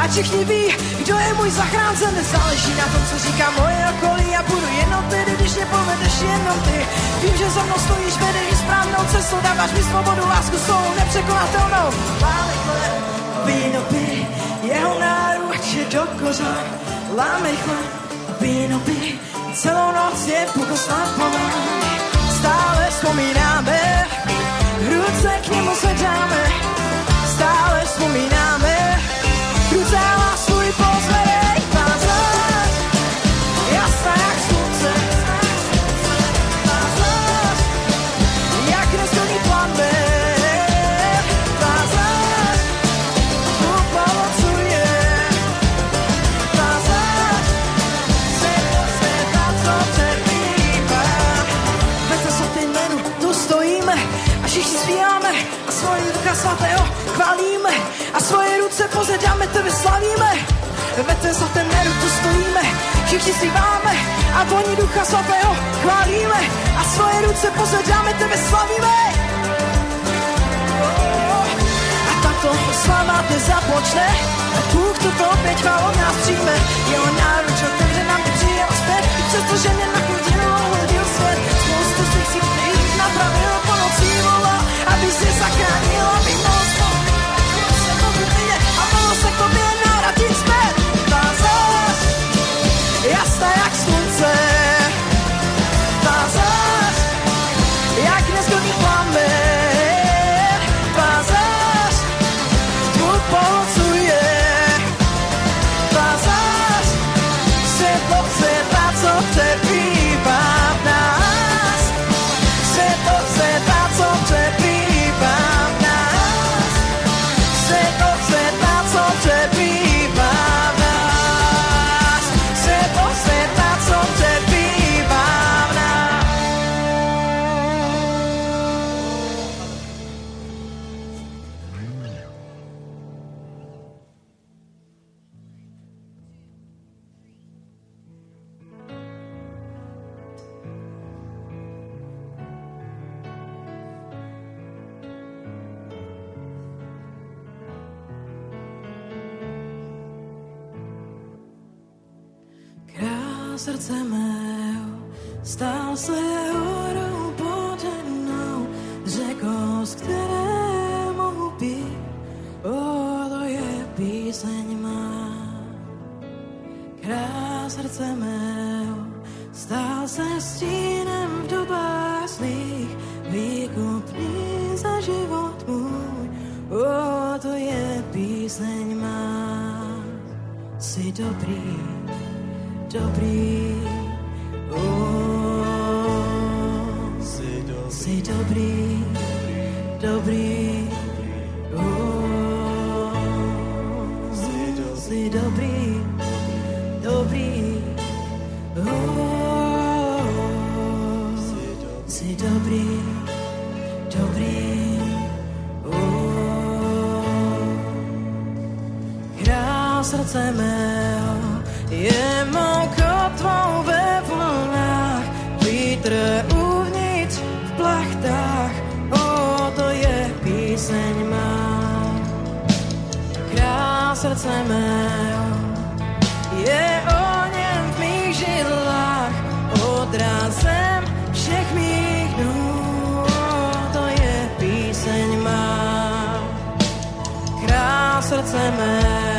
a všichni ví, kdo je můj zachránce. Nezáleží na tom, co říká moje okolí a budu jenom tedy, když mě povedeš jenom ty. Vím, že za mnou stojíš, vedeš správnou cestou, dáváš mi svobodu, lásku svou nepřekonatelnou. Láme chleb, víno pij, jeho náruč je do kořán. Láme chleb, víno pij, celou noc je půl snad Stále vzpomínáme, ruce k němu zvedáme, ducha svatého chválíme a svoje ruce pozedáme, tebe slavíme. Vete za ten menu, tu stojíme, všichni zpíváme a voní ducha svatého chválíme a svoje ruce pozedáme, tebe slavíme. A tato slava dnes započne, Bůh toto opět chvál od nás přijme. Jeho náruč otevře nám ty přijel zpět, i přestože mě nachudil a hodil svět. Spoustu svých kterých napravil po nocí volá, aby si zachránil, aby mohl se odrazem všech mých dnů, to je píseň má. Král srdce mého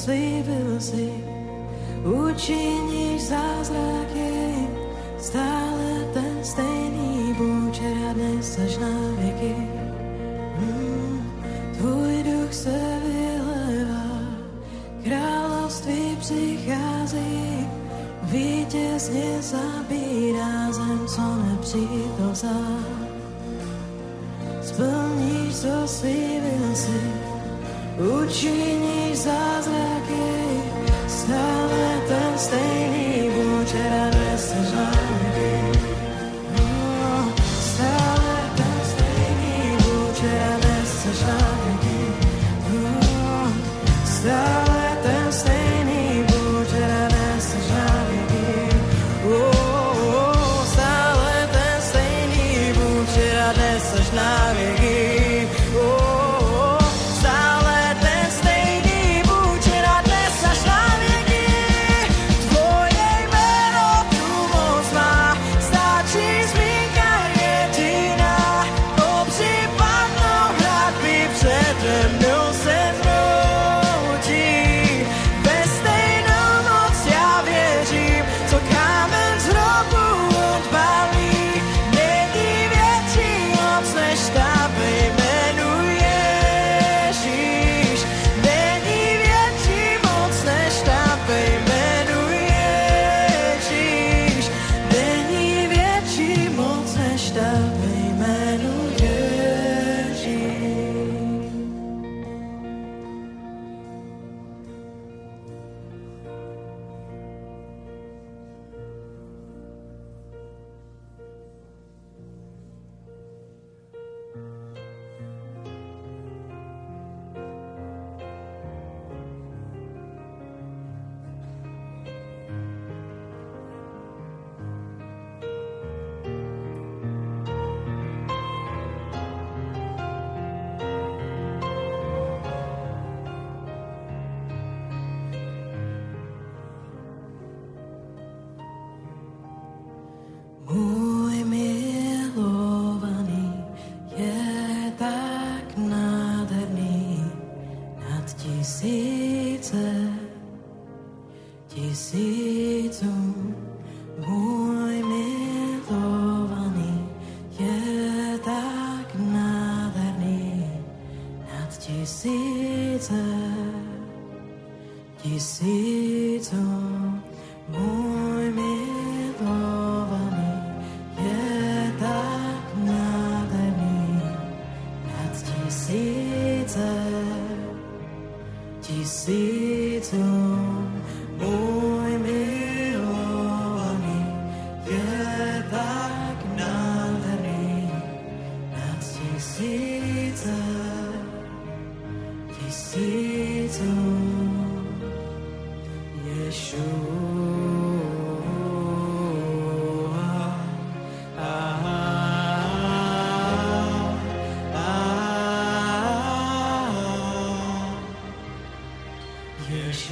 si si, učiníš zázraky, stále ten stejný Bůh, včera, dnes až na věky. Mm, tvůj duch se vylevá, království přichází, vítězně zabírá zem, co nepřítel zám. Splníš, co slíbil si, učíš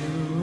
you.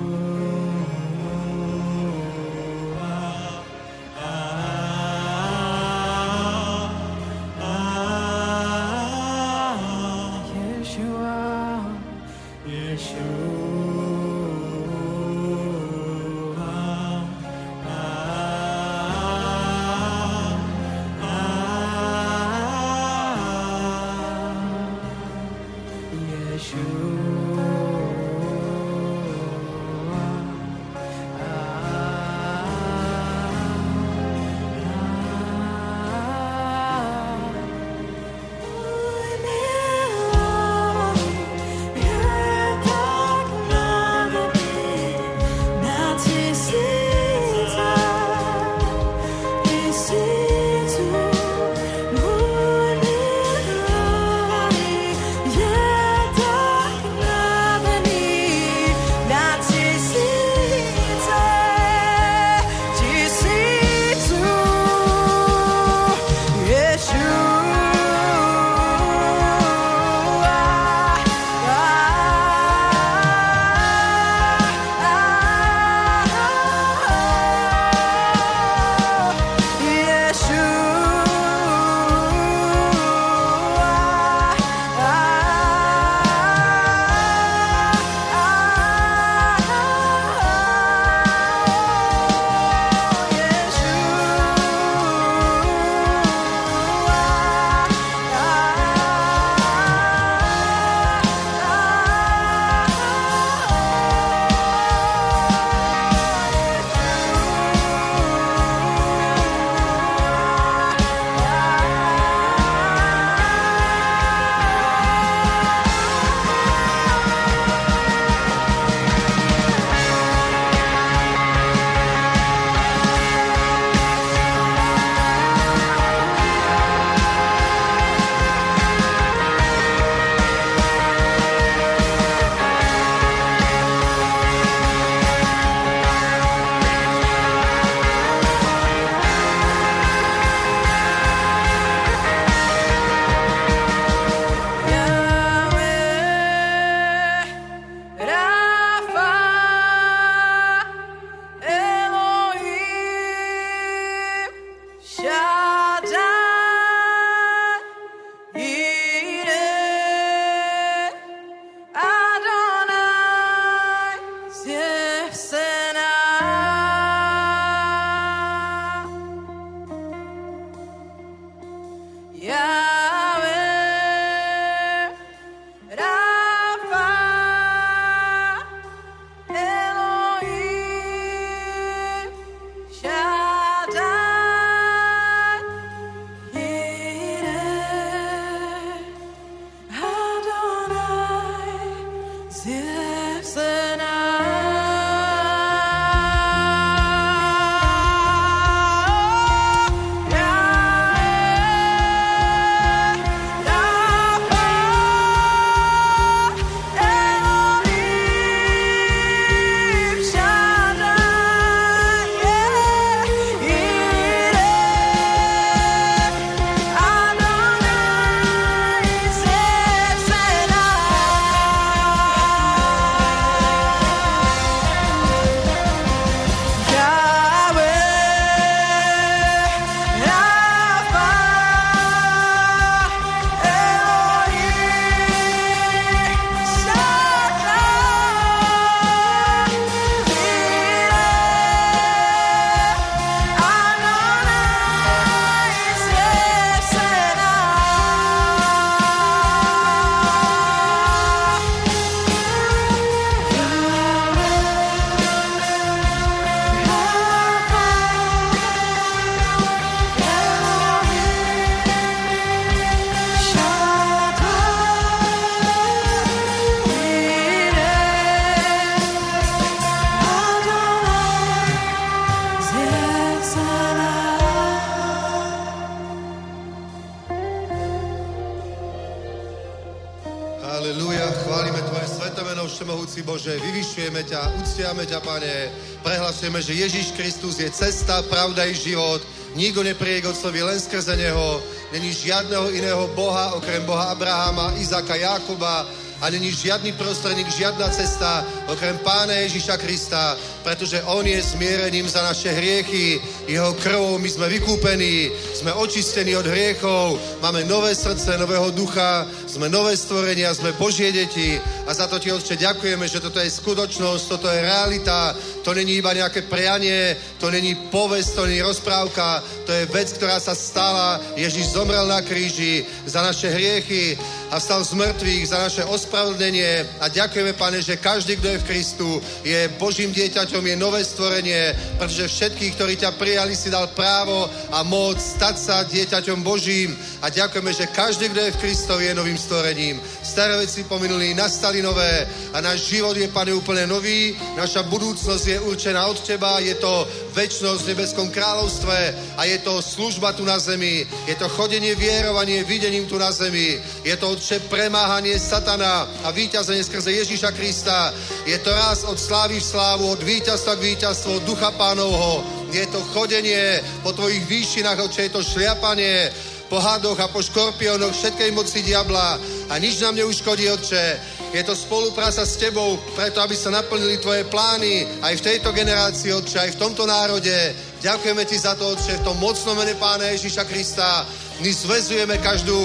Pane. Prehlasujeme, že Ježiš Kristus je cesta, pravda i život. Nikto nepríde k Otcovi len skrze Neho. Není žiadneho iného Boha, okrem Boha Abrahama, Izaka, Jakuba, a není žiadny prostredník, žiadna cesta okrem Pána Ježiša Krista, pretože On je zmierením za naše hriechy. Jeho krvou my sme vykúpení, sme očistení od hriechov, máme nové srdce, nového ducha, sme nové stvorenia, sme Božie deti a za to ti, Otče, ďakujeme, že toto je skutočnosť, toto je realita, to není iba nejaké prianie, to není povesť, to není rozprávka, to je vec, ktorá sa stala. Ježiš zomrel na kríži za naše hriechy a vstal z mŕtvych za naše ospravedlnenie. A ďakujeme, Pane, že každý, kto je v Kristu, je Božím dieťaťom, je nové stvorenie, pretože všetkých, ktorí ťa prijali, si dal právo a moc stať sa dieťaťom Božím a ďakujeme, že každý, kto je v Kristovi, je novým stvorením. Staré veci pominuli, nastali nové. A náš život je, Pane, úplne nový, naša budúcnosť je určená od Teba, je to väčšnosť v nebeskom kráľovstve. A je to služba tu na zemi, je to chodenie vierovanie, videním tu na zemi, je to Otče premáhanie satana a víťazenie skrze Ježíša Krista, je to raz od slávy v slávu, od víťazstva k víťazstvu, od ducha pánovho, je to chodenie po tvojich výšinách, Otče, je to šliapanie po hadoch a po škorpiónoch všetkej moci diabla a nič nám neuškodí, Otče. Je to spolupráca s Tebou, preto aby sa naplnili Tvoje plány aj v tejto generácii, Otče, aj v tomto národe. Ďakujeme Ti za to, Otče, v tom mocnom mene Pána Ježíša Krista. My zvezujeme každú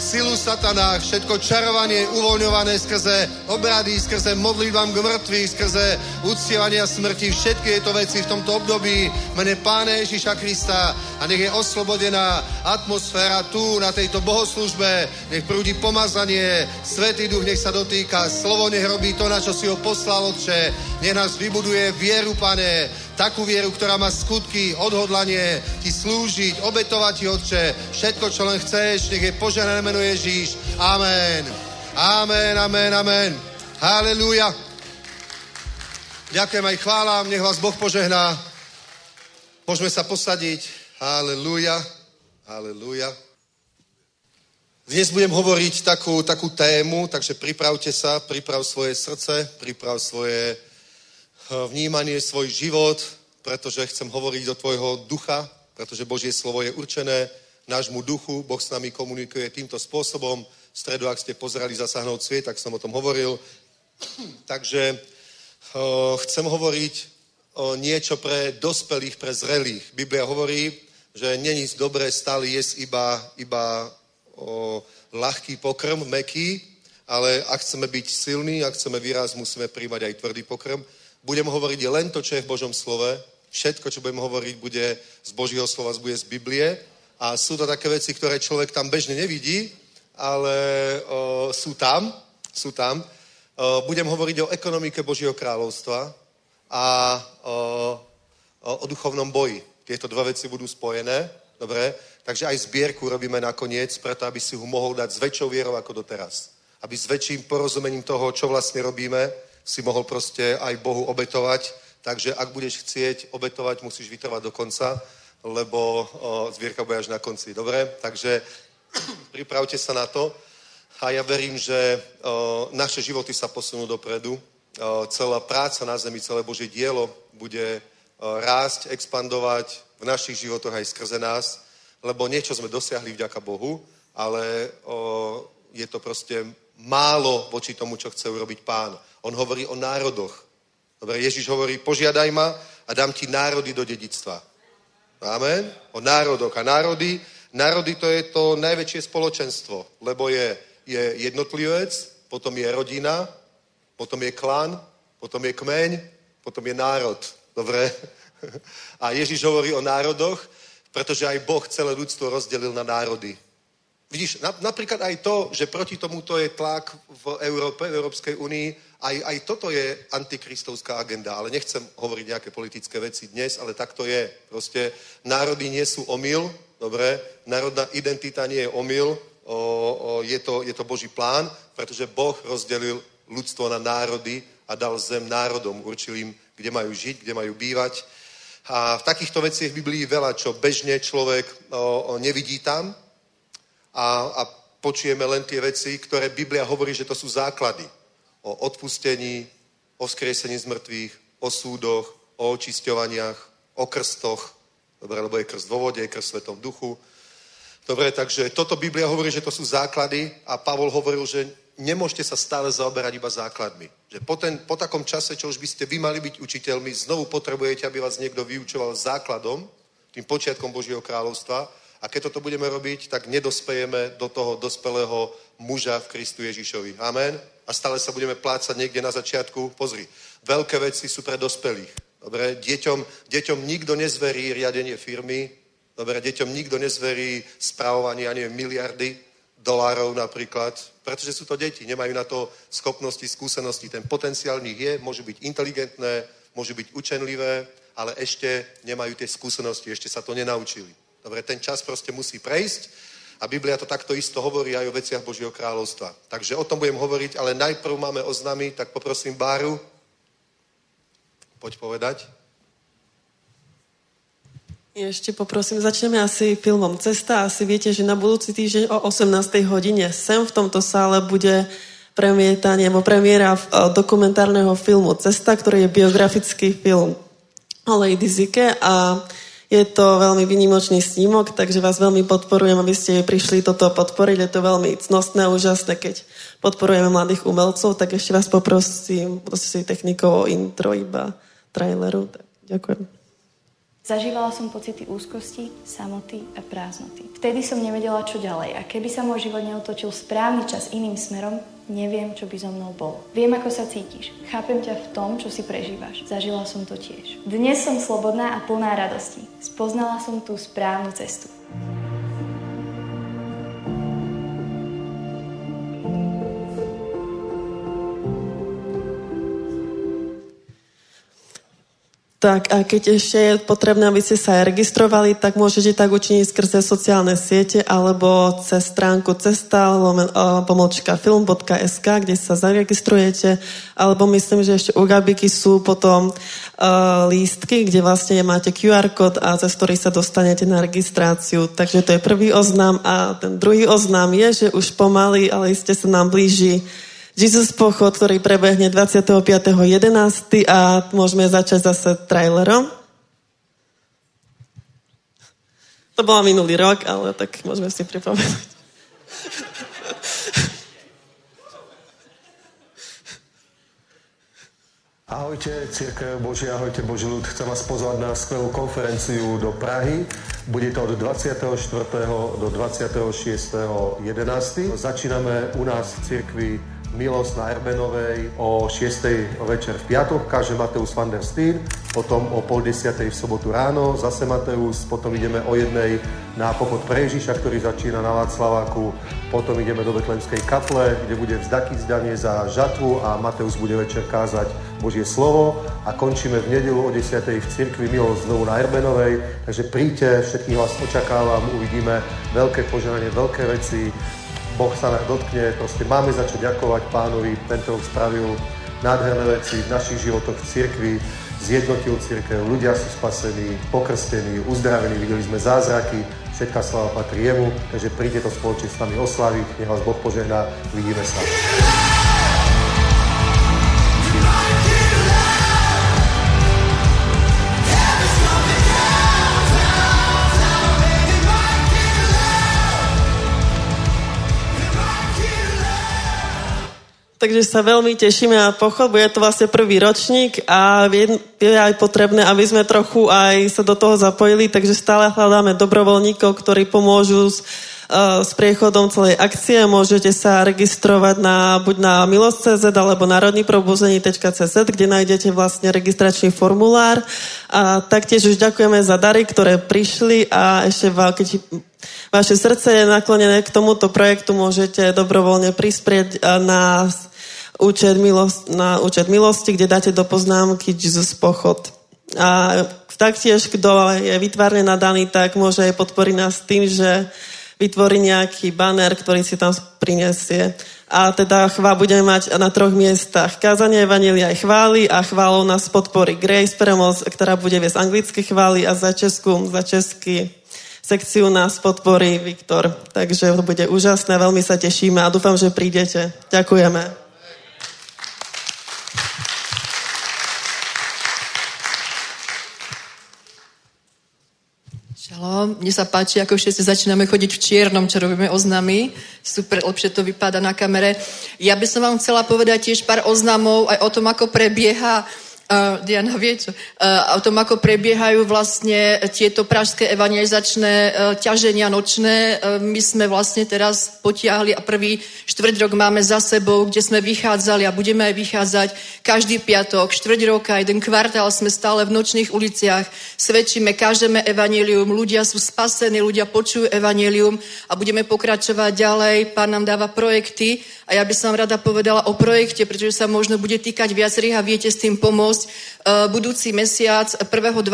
silu satana, všetko čarovanie uvoľňované skrze obrady, skrze modlitbám k mŕtvych, skrze uctievania smrti, všetky tieto veci v tomto období. Mene Pána Ježíša Krista a nech je oslobodená atmosféra tu na tejto bohoslužbe, nech prúdi pomazanie, Svetý Duch nech sa dotýka, slovo nech robí to, na čo si ho poslal, Otče, nech nás vybuduje vieru, Pane, takú vieru, ktorá má skutky, odhodlanie ti slúžiť, obetovať ti, Otče, všetko, čo len chceš, nech je poženané meno Ježíš. Amen. Amen, amen, amen. Halelúja. Ďakujem aj chválam, nech vás Boh požehná. Môžeme sa posadiť. Halelúja. Halelúja. Dnes budem hovoriť takú, takú tému, takže pripravte sa, priprav svoje srdce, priprav svoje vnímanie, svoj život, pretože chcem hovoriť do tvojho ducha, pretože Božie slovo je určené nášmu duchu. Boh s nami komunikuje týmto spôsobom. V stredu, ak ste pozerali zasahnout sviet, tak som o tom hovoril. Takže o, chcem hovoriť o niečo pre dospelých, pre zrelých. Biblia hovorí, že není dobré stále jesť iba, iba o, ľahký pokrm, meký, ale ak chceme byť silní, ak chceme výraz, musíme príjmať aj tvrdý pokrm. Budem hovoriť len to, čo je v Božom slove. Všetko, čo budem hovoriť, bude z Božího slova, bude z Biblie a sú to také veci, ktoré človek tam bežne nevidí, ale o, sú tam, sú tam. O, budem hovoriť o ekonomike Božieho kráľovstva a o, o, o duchovnom boji. Tieto dva veci budú spojené, dobre? Takže aj zbierku robíme nakoniec, preto aby si ho mohol dať s väčšou vierou ako doteraz. Aby s väčším porozumením toho, čo vlastne robíme, si mohol proste aj Bohu obetovať. Takže ak budeš chcieť obetovať, musíš vytrvať do konca lebo o, zvierka bude až na konci. Dobre? Takže pripravte sa na to. A ja verím, že o, naše životy sa posunú dopredu. O, celá práca na zemi, celé Božie dielo bude o, rásť, expandovať v našich životoch aj skrze nás, lebo niečo sme dosiahli vďaka Bohu, ale o, je to proste málo voči tomu, čo chce urobiť pán. On hovorí o národoch. Dobre, Ježiš hovorí, požiadaj ma a dám ti národy do dedictva. Amen. O národoch. A národy, národy to je to najväčšie spoločenstvo, lebo je, je jednotlivec, potom je rodina, potom je klan, potom je kmeň, potom je národ. Dobre? A Ježiš hovorí o národoch, pretože aj Boh celé ľudstvo rozdelil na národy. Vidíš, napríklad aj to, že proti tomuto je tlak v Európe, v Európskej únii, aj, aj toto je antikristovská agenda, ale nechcem hovoriť nejaké politické veci dnes, ale tak to je. Proste národy nie sú omyl, dobre, národná identita nie je omyl, o, o, je, to, je to Boží plán, pretože Boh rozdelil ľudstvo na národy a dal zem národom, určil im, kde majú žiť, kde majú bývať. A v takýchto veciach v Biblii veľa, čo bežne človek o, o, nevidí tam a, a počujeme len tie veci, ktoré Biblia hovorí, že to sú základy. o odpustení, o skriesení z mŕtvych, o súdoch, o očisťovaniach, o krstoch, dobre, lebo je krst vo vode, je krst v Svetom duchu. Dobre, takže toto Biblia hovorí, že to sú základy a Pavol hovoril, že nemôžete sa stále zaoberať iba základmi. Že po, ten, po takom čase, čo už by ste vy mali byť učiteľmi, znovu potrebujete, aby vás niekto vyučoval základom, tým počiatkom Božieho kráľovstva. A keď toto budeme robiť, tak nedospejeme do toho dospelého muža v Kristu Ježišovi. Amen. A stále sa budeme plácať niekde na začiatku. Pozri, veľké veci sú pre dospelých. Dobre, deťom, deťom nikto nezverí riadenie firmy, dobre, deťom nikto nezverí správovanie, ja miliardy dolárov napríklad, pretože sú to deti, nemajú na to schopnosti, skúsenosti. Ten potenciál nich je, môžu byť inteligentné, môžu byť učenlivé, ale ešte nemajú tie skúsenosti, ešte sa to nenaučili. Dobre, ten čas proste musí prejsť a Biblia to takto isto hovorí aj o veciach Božieho kráľovstva. Takže o tom budem hovoriť, ale najprv máme oznámy, tak poprosím Báru, poď povedať. Ešte poprosím, začneme asi filmom Cesta. Asi viete, že na budúci týždeň o 18. hodine sem v tomto sále bude premietanie alebo premiéra dokumentárneho filmu Cesta, ktorý je biografický film o Lady Zike a je to veľmi vynimočný snímok, takže vás veľmi podporujem, aby ste prišli toto podporiť. Je to veľmi cnostné a úžasné, keď podporujeme mladých umelcov, tak ešte vás poprosím, si technikou o intro iba traileru. Tak, ďakujem. Zažívala som pocity úzkosti, samoty a prázdnoty. Vtedy som nevedela, čo ďalej a keby sa môj život neotočil správny čas iným smerom, neviem, čo by so mnou bolo. Viem, ako sa cítiš. Chápem ťa v tom, čo si prežívaš. Zažila som to tiež. Dnes som slobodná a plná radosti. Spoznala som tú správnu cestu. Tak a keď ešte je potrebné, aby ste sa registrovali, tak môžete tak učiniť skrze sociálne siete alebo cez stránku cesta pomočka film.sk, kde sa zaregistrujete, alebo myslím, že ešte u Gabiky sú potom uh, lístky, kde vlastne máte QR kód a cez ktorý sa dostanete na registráciu. Takže to je prvý oznám a ten druhý oznám je, že už pomaly, ale iste sa nám blíži Jesus pochod, ktorý prebehne 25.11. a môžeme začať zase trailerom. To bola minulý rok, ale tak môžeme si pripomenúť. Ahojte, Církev Božia, ahojte Boží ľud. Chcem vás pozvať na skvelú konferenciu do Prahy. Bude to od 24. do 26.11. Začíname u nás v cirkvi Milosť na Erbenovej o 6. večer v piatok, káže Mateus van der Steen, potom o pol desiatej v sobotu ráno, zase Mateus, potom ideme o jednej na pochod pre Ježiša, ktorý začína na Václaváku, potom ideme do Betlemskej kaple, kde bude vzdaky zdanie za žatvu a Mateus bude večer kázať Božie slovo a končíme v nedelu o 10. v cirkvi Milosť znovu na Erbenovej, takže príďte, všetkých vás očakávam, uvidíme veľké požehnanie, veľké veci, Boh sa nás dotkne, proste máme za čo ďakovať pánovi, tento rok spravil nádherné veci v našich životoch v cirkvi, zjednotil církev, ľudia sú spasení, pokrstení, uzdravení, videli sme zázraky, všetká sláva patrí jemu, takže príďte to spoločne s nami oslaviť, nech vás Boh požehná, vidíme sa. Takže sa veľmi tešíme a pochod. Bude to vlastne prvý ročník a je aj potrebné, aby sme trochu aj sa do toho zapojili, takže stále hľadáme dobrovoľníkov, ktorí pomôžu s, uh, s priechodom celej akcie. Môžete sa registrovať na, buď na milosť.cz alebo národníprobuzení.cz, kde nájdete vlastne registračný formulár. A taktiež už ďakujeme za dary, ktoré prišli a ešte keď vaše srdce je naklonené k tomuto projektu, môžete dobrovoľne prispieť na účet milost, na účet milosti, kde dáte do poznámky Jesus pochod. A taktiež, kto je vytvárne nadaný, tak môže aj podporiť nás tým, že vytvorí nejaký banner, ktorý si tam prinesie. A teda chvá budeme mať na troch miestach. Kázanie Evangelia aj chvály a chválou nás podporí Grace Premoc, ktorá bude viesť anglické chvály a za Česku, za český sekciu nás podporí Viktor. Takže to bude úžasné, veľmi sa tešíme a dúfam, že prídete. Ďakujeme. Šalom, mne sa páči, ako všetci začíname chodiť v čiernom, čo robíme oznamy. Super, lepšie to vypadá na kamere. Ja by som vám chcela povedať tiež pár oznamov aj o tom, ako prebieha Uh, Diana vie čo? Uh, o tom, ako prebiehajú vlastne tieto pražské evangelizačné uh, ťaženia nočné. Uh, my sme vlastne teraz potiahli a prvý štvrť rok máme za sebou, kde sme vychádzali a budeme aj vychádzať každý piatok, štvrť roka, jeden kvartál sme stále v nočných uliciach, svedčíme, každéme evanelium, ľudia sú spasení, ľudia počujú evanelium a budeme pokračovať ďalej. Pán nám dáva projekty a ja by som rada povedala o projekte, pretože sa možno bude týkať viacerých a viete s tým pomôcť. E, budúci mesiac, 1.12.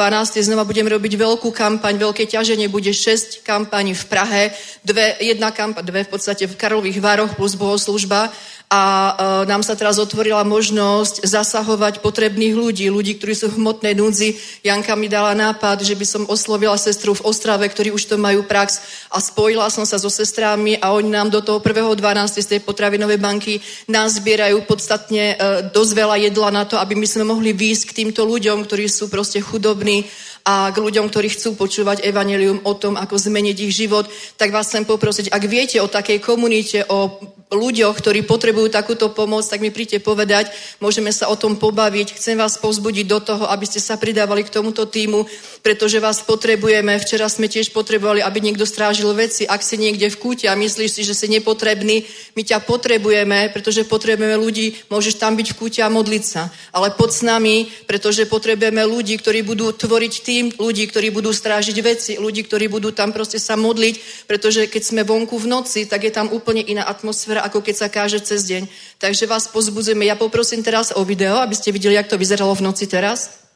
znova budem robiť veľkú kampaň, veľké ťaženie, bude 6 kampaní v Prahe, dve, jedna kampaň, dve v podstate v Karlových Vároch plus bohoslužba a e, nám sa teraz otvorila možnosť zasahovať potrebných ľudí, ľudí, ktorí sú v hmotnej núdzi. Janka mi dala nápad, že by som oslovila sestru v Ostrave, ktorí už to majú prax a spojila som sa so sestrami a oni nám do toho 1.12. z tej potravinovej banky nás zbierajú podstatne e, dosť veľa jedla na to, aby my sme mohli výjsť k týmto ľuďom, ktorí sú proste chudobní a k ľuďom, ktorí chcú počúvať evanelium o tom, ako zmeniť ich život, tak vás chcem poprosiť, ak viete o takej komunite, o ľuďoch, ktorí potrebujú takúto pomoc, tak mi príďte povedať, môžeme sa o tom pobaviť. Chcem vás povzbudiť do toho, aby ste sa pridávali k tomuto týmu, pretože vás potrebujeme. Včera sme tiež potrebovali, aby niekto strážil veci. Ak si niekde v kúte a myslíš si, že si nepotrebný, my ťa potrebujeme, pretože potrebujeme ľudí, môžeš tam byť v kúte a modliť sa. Ale pod s nami, pretože potrebujeme ľudí, ktorí budú tvoriť tým, ľudí, ktorí budú strážiť veci, ľudí, ktorí budú tam proste sa modliť, pretože keď sme vonku v noci, tak je tam úplne iná atmosféra ako keď sa káže cez deň. Takže vás pozbudzujeme. Ja poprosím teraz o video, aby ste videli, jak to vyzeralo v noci teraz.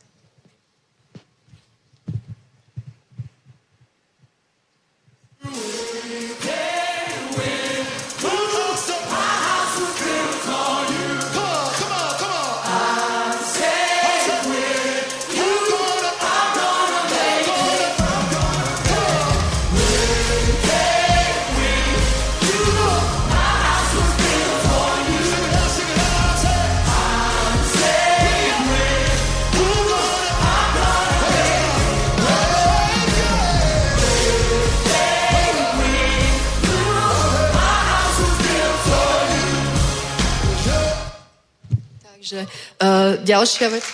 Takže uh, ďalšia vec.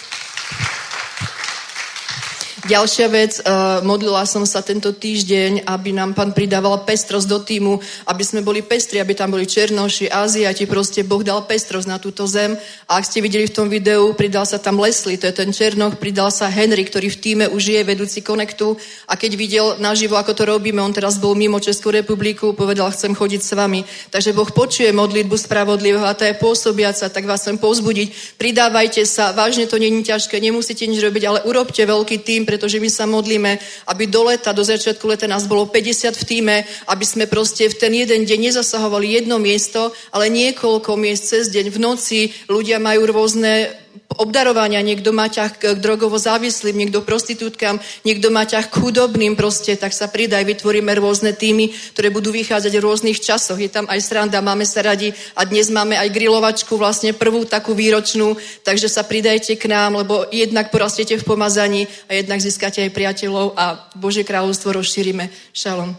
Ďalšia vec, uh, modlila som sa tento týždeň, aby nám pán pridával pestrosť do týmu, aby sme boli pestri, aby tam boli černoši, Aziati, proste Boh dal pestrosť na túto zem. A ak ste videli v tom videu, pridal sa tam Leslie, to je ten černoch, pridal sa Henry, ktorý v týme už je vedúci konektu. A keď videl naživo, ako to robíme, on teraz bol mimo Českú republiku, povedal, chcem chodiť s vami. Takže Boh počuje modlitbu spravodlivého a to je pôsobiaca, tak vás chcem povzbudiť. Pridávajte sa, vážne to není ťažké, nemusíte nič robiť, ale urobte veľký tým, pretože my sa modlíme, aby do leta, do začiatku leta nás bolo 50 v týme, aby sme proste v ten jeden deň nezasahovali jedno miesto, ale niekoľko miest cez deň. V noci ľudia majú rôzne obdarovania, niekto má ťah k drogovo závislým, niekto prostitútkam, niekto má ťah k chudobným proste, tak sa pridaj, vytvoríme rôzne týmy, ktoré budú vychádzať v rôznych časoch. Je tam aj sranda, máme sa radi a dnes máme aj grilovačku, vlastne prvú takú výročnú, takže sa pridajte k nám, lebo jednak porastiete v pomazaní a jednak získate aj priateľov a Božie kráľovstvo rozšírime. Šalom.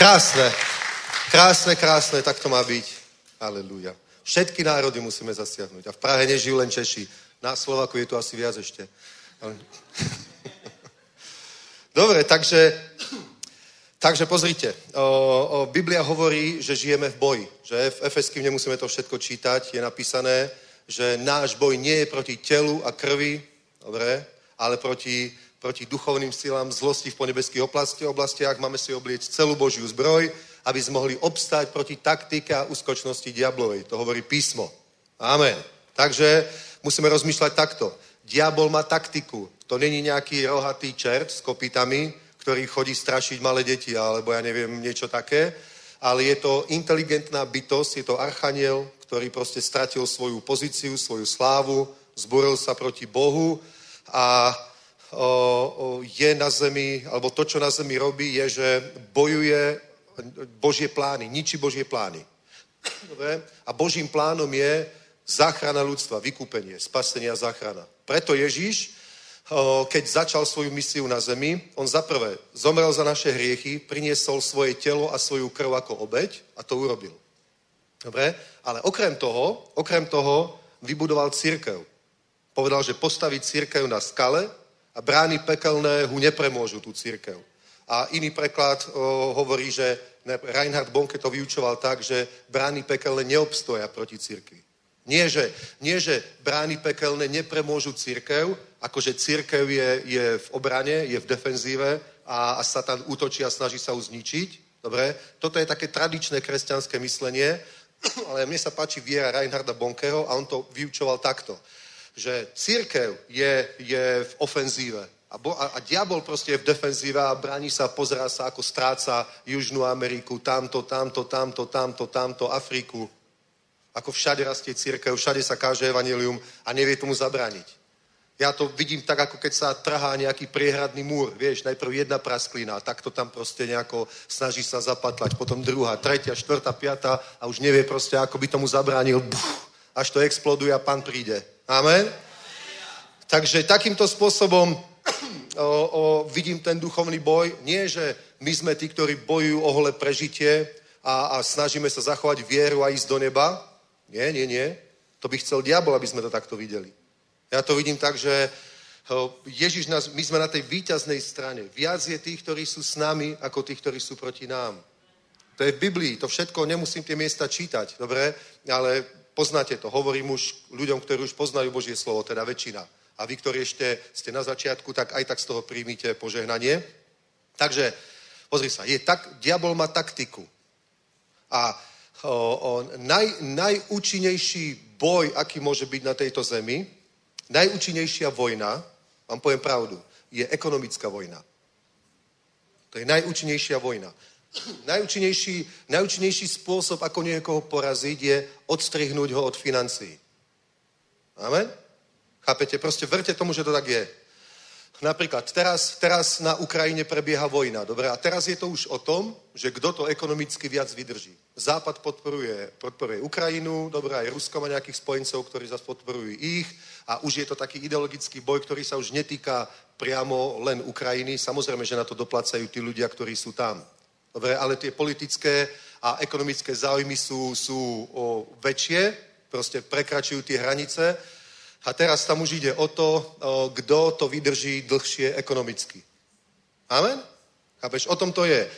Krásne, krásne, krásne, tak to má byť. Aleluja. Všetky národy musíme zasiahnuť. A v Prahe nežijú len Češi. Na Slovaku je tu asi viac ešte. Dobre, takže, takže pozrite. O, o, Biblia hovorí, že žijeme v boji. Že v Efeským nemusíme to všetko čítať. Je napísané, že náš boj nie je proti telu a krvi, dobre, ale proti, proti duchovným silám zlosti v ponebeských oblasti, oblastiach. Máme si oblieť celú Božiu zbroj, aby sme mohli obstať proti taktike a úskočnosti diablovej. To hovorí písmo. Amen. Takže musíme rozmýšľať takto. Diabol má taktiku. To není nejaký rohatý čert s kopitami, ktorý chodí strašiť malé deti, alebo ja neviem, niečo také, ale je to inteligentná bytosť, je to archaniel, ktorý proste stratil svoju pozíciu, svoju slávu, zboril sa proti Bohu a je na zemi, alebo to, čo na zemi robí, je, že bojuje Božie plány, ničí Božie plány. A Božím plánom je záchrana ľudstva, vykúpenie, spasenie a záchrana. Preto Ježíš keď začal svoju misiu na zemi, on zaprvé zomrel za naše hriechy, priniesol svoje telo a svoju krv ako obeď a to urobil. Dobre? Ale okrem toho, okrem toho vybudoval církev. Povedal, že postaví církev na skale a brány pekelné hu nepremôžu tú církev. A iný preklad o, hovorí, že Reinhard Bonke to vyučoval tak, že brány pekelné neobstoja proti církvi. Nie že, nie, že brány pekelné nepremôžu církev, akože církev je, je v obrane, je v defenzíve a, a Satan útočí a snaží sa ju zničiť. Dobre? Toto je také tradičné kresťanské myslenie, ale mne sa páči viera Reinharda Bonkeho a on to vyučoval takto, že církev je, je v ofenzíve a, bo, a, a diabol proste je v defenzíve a bráni sa, pozerá sa, ako stráca Južnú Ameriku, tamto, tamto, tamto, tamto, tamto, Afriku. Ako všade rastie církev, všade sa káže evanilium a nevie tomu zabrániť. Ja to vidím tak, ako keď sa trhá nejaký priehradný múr. Vieš, najprv jedna prasklina, tak to tam proste nejako snaží sa zapatlať, potom druhá, tretia, štvrtá, piatá a už nevie proste, ako by tomu zabránil. Buf, až to exploduje a pán príde. Amen? Takže takýmto spôsobom o, o, vidím ten duchovný boj. Nie, že my sme tí, ktorí bojujú o holé prežitie a, a snažíme sa zachovať vieru a ísť do neba. Nie, nie, nie. To by chcel diabol, aby sme to takto videli. Ja to vidím tak, že Ježiš nás, my sme na tej výťaznej strane. Viac je tých, ktorí sú s nami, ako tých, ktorí sú proti nám. To je v Biblii, to všetko, nemusím tie miesta čítať, dobre? Ale poznáte to, hovorím už ľuďom, ktorí už poznajú Božie slovo, teda väčšina. A vy, ktorí ešte ste na začiatku, tak aj tak z toho príjmite požehnanie. Takže, pozri sa, je tak, diabol má taktiku. A o, o, naj, najúčinnejší boj, aký môže byť na tejto zemi, najúčinnejšia vojna, vám poviem pravdu, je ekonomická vojna. To je najúčinnejšia vojna. Najúčinnejší, najúčinnejší spôsob, ako niekoho poraziť, je odstrihnúť ho od financií. Amen? Chápete? Proste verte tomu, že to tak je. Napríklad teraz, teraz na Ukrajine prebieha vojna, dobre? A teraz je to už o tom, že kto to ekonomicky viac vydrží. Západ podporuje, podporuje Ukrajinu, dobre, aj Rusko má nejakých spojencov, ktorí zase podporujú ich a už je to taký ideologický boj, ktorý sa už netýka priamo len Ukrajiny. Samozrejme, že na to doplacajú tí ľudia, ktorí sú tam. Dobre, ale tie politické a ekonomické záujmy sú, sú o, väčšie, proste prekračujú tie hranice a teraz tam už ide o to, kto to vydrží dlhšie ekonomicky. Amen? Chápeš? O tom to je.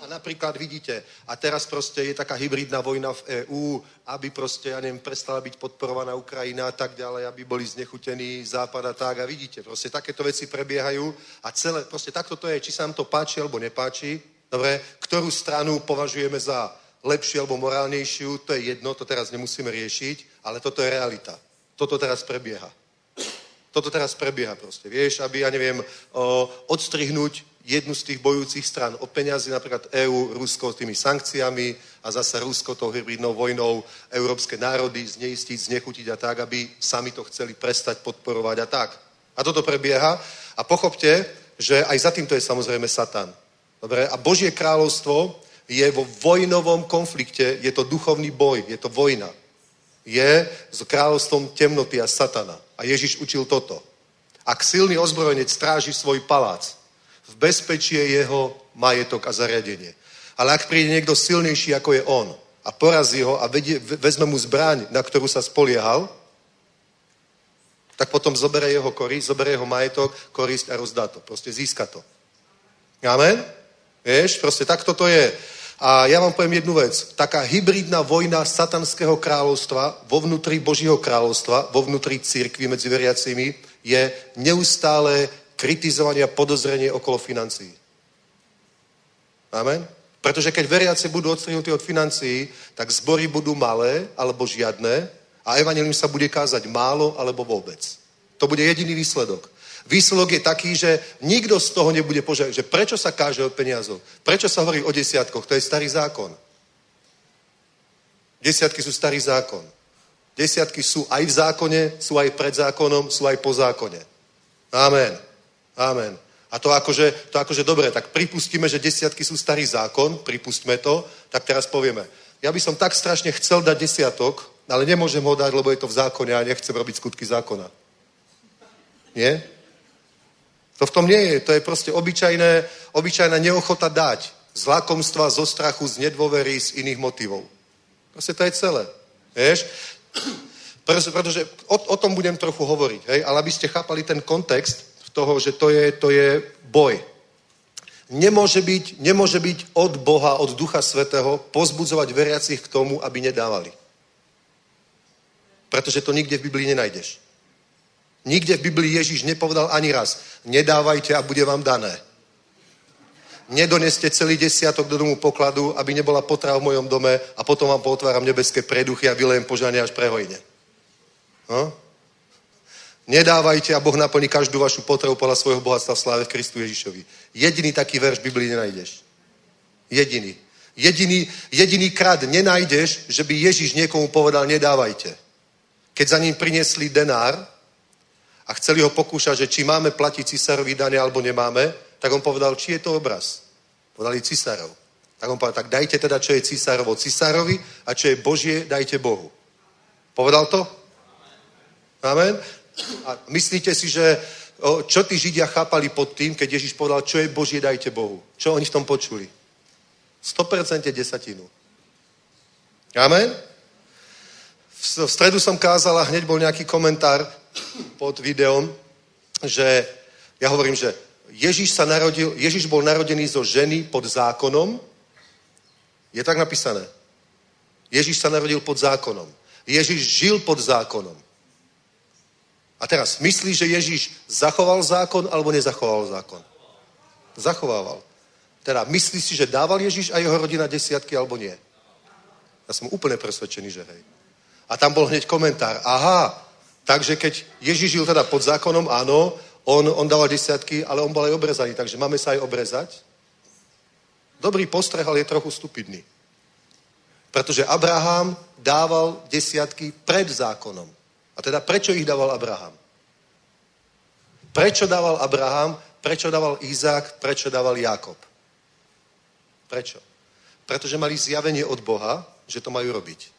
A napríklad vidíte, a teraz proste je taká hybridná vojna v EÚ, aby proste, ja neviem, prestala byť podporovaná Ukrajina a tak ďalej, aby boli znechutení západ a tak. A vidíte, proste takéto veci prebiehajú a celé, proste takto to je, či sa nám to páči alebo nepáči. Dobre, ktorú stranu považujeme za lepšiu alebo morálnejšiu, to je jedno, to teraz nemusíme riešiť, ale toto je realita toto teraz prebieha. Toto teraz prebieha proste. Vieš, aby, ja neviem, odstrihnúť jednu z tých bojúcich stran o peniazy, napríklad EÚ, Rusko tými sankciami a zase Rusko tou hybridnou vojnou európske národy zneistiť, znechutiť a tak, aby sami to chceli prestať podporovať a tak. A toto prebieha a pochopte, že aj za týmto je samozrejme Satan. Dobre? A Božie kráľovstvo je vo vojnovom konflikte, je to duchovný boj, je to vojna je s kráľovstvom temnoty a satana. A Ježiš učil toto. Ak silný ozbrojenec stráži svoj palác, v bezpečí je jeho majetok a zariadenie. Ale ak príde niekto silnejší ako je on a porazí ho a vedie, vezme mu zbraň, na ktorú sa spoliehal, tak potom zobere jeho korist, zobere jeho majetok, korist a rozdá to. Proste získa to. Amen? Vieš, proste takto to je. A ja vám poviem jednu vec. Taká hybridná vojna satanského kráľovstva vo vnútri Božího kráľovstva, vo vnútri církvy medzi veriacimi je neustále kritizovanie a podozrenie okolo financií. Amen? Pretože keď veriaci budú odstrihnutí od financií, tak zbory budú malé alebo žiadne a evanilium sa bude kázať málo alebo vôbec. To bude jediný výsledok. Výsledok je taký, že nikto z toho nebude požiadať, že prečo sa káže o peniazov, prečo sa hovorí o desiatkoch, to je starý zákon. Desiatky sú starý zákon. Desiatky sú aj v zákone, sú aj pred zákonom, sú aj po zákone. Amen. Amen. A to akože, to akože dobre, tak pripustíme, že desiatky sú starý zákon, pripustme to, tak teraz povieme, ja by som tak strašne chcel dať desiatok, ale nemôžem ho dať, lebo je to v zákone a nechcem robiť skutky zákona. Nie? To v tom nie je. To je proste obyčajné, obyčajná neochota dať. Z lakomstva, zo strachu, z nedôvery, z iných motivov. Proste to je celé. Vieš? Pretože o, o tom budem trochu hovoriť. Hej? Ale aby ste chápali ten kontext toho, že to je, to je boj. Nemôže byť, nemôže byť od Boha, od Ducha Svetého pozbudzovať veriacich k tomu, aby nedávali. Pretože to nikde v Biblii nenajdeš. Nikde v Biblii Ježíš nepovedal ani raz, nedávajte a bude vám dané. Nedoneste celý desiatok do domu pokladu, aby nebola potrava v mojom dome a potom vám potváram nebeské preduchy a vylejem požania až prehojne. No? Nedávajte a Boh naplní každú vašu potrebu podľa svojho bohatstva v sláve v Kristu Ježišovi. Jediný taký verš v Biblii nenájdeš. Jediný. Jediný, jediný krát nenájdeš, že by Ježiš niekomu povedal nedávajte. Keď za ním priniesli denár a chceli ho pokúšať, že či máme platiť cisárovi dane alebo nemáme, tak on povedal, či je to obraz. Povedali cisárov. Tak on povedal, tak dajte teda, čo je cisárovo cisárovi a čo je Božie, dajte Bohu. Povedal to? Amen. A myslíte si, že čo tí Židia chápali pod tým, keď Ježiš povedal, čo je Božie, dajte Bohu. Čo oni v tom počuli? 100% desatinu. Amen? V, stredu som kázala, hneď bol nejaký komentár pod videom, že ja hovorím, že Ježiš, sa narodil, Ježiš bol narodený zo ženy pod zákonom. Je tak napísané. Ježiš sa narodil pod zákonom. Ježiš žil pod zákonom. A teraz, myslíš, že Ježíš zachoval zákon alebo nezachoval zákon? Zachovával. Teda, myslíš si, že dával Ježíš a jeho rodina desiatky alebo nie? Ja som úplne presvedčený, že hej. A tam bol hneď komentár. Aha, takže keď Ježíš žil teda pod zákonom, áno, on, on dával desiatky, ale on bol aj obrezaný, takže máme sa aj obrezať? Dobrý postreh, ale je trochu stupidný. Pretože Abraham dával desiatky pred zákonom. A teda prečo ich dával Abraham? Prečo dával Abraham? Prečo dával Izák? Prečo dával Jakob? Prečo? Pretože mali zjavenie od Boha, že to majú robiť.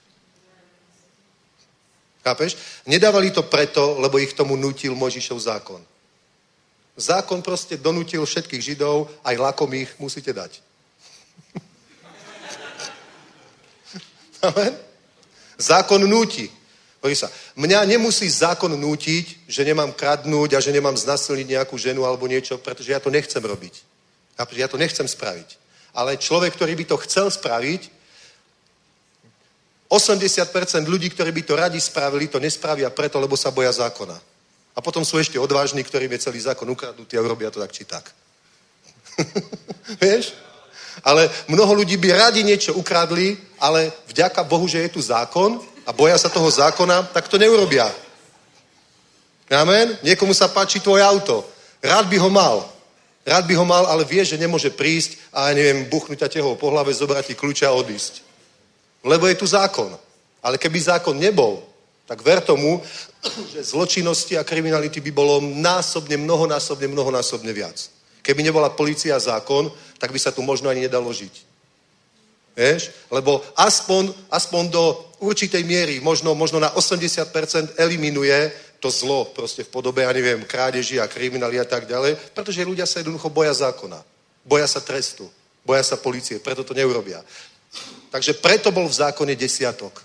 Chápeš? Nedávali to preto, lebo ich tomu nutil Možišov zákon. Zákon proste donutil všetkých Židov, aj lakomých musíte dať. Amen? Zákon núti. Hovorí sa, mňa nemusí zákon nútiť, že nemám kradnúť a že nemám znasilniť nejakú ženu alebo niečo, pretože ja to nechcem robiť. Ja to nechcem spraviť. Ale človek, ktorý by to chcel spraviť, 80% ľudí, ktorí by to radi spravili, to nespravia preto, lebo sa boja zákona. A potom sú ešte odvážni, ktorým je celý zákon ukradnutý a urobia to tak či tak. Vieš? Ale mnoho ľudí by radi niečo ukradli, ale vďaka Bohu, že je tu zákon, a boja sa toho zákona, tak to neurobia. Amen? Niekomu sa páči tvoje auto. Rád by ho mal. Rád by ho mal, ale vie, že nemôže prísť a, ja neviem, buchnúť ťa tehou po hlave, zobrať ti kľúče a odísť. Lebo je tu zákon. Ale keby zákon nebol, tak ver tomu, že zločinnosti a kriminality by bolo násobne, mnohonásobne, mnohonásobne viac. Keby nebola policia a zákon, tak by sa tu možno ani nedalo žiť. Vieš? Lebo aspoň, aspoň do určitej miery, možno, možno na 80% eliminuje to zlo proste v podobe, ja neviem, krádeži a kriminali a tak ďalej, pretože ľudia sa jednoducho boja zákona. Boja sa trestu. Boja sa policie, preto to neurobia. Takže preto bol v zákone desiatok.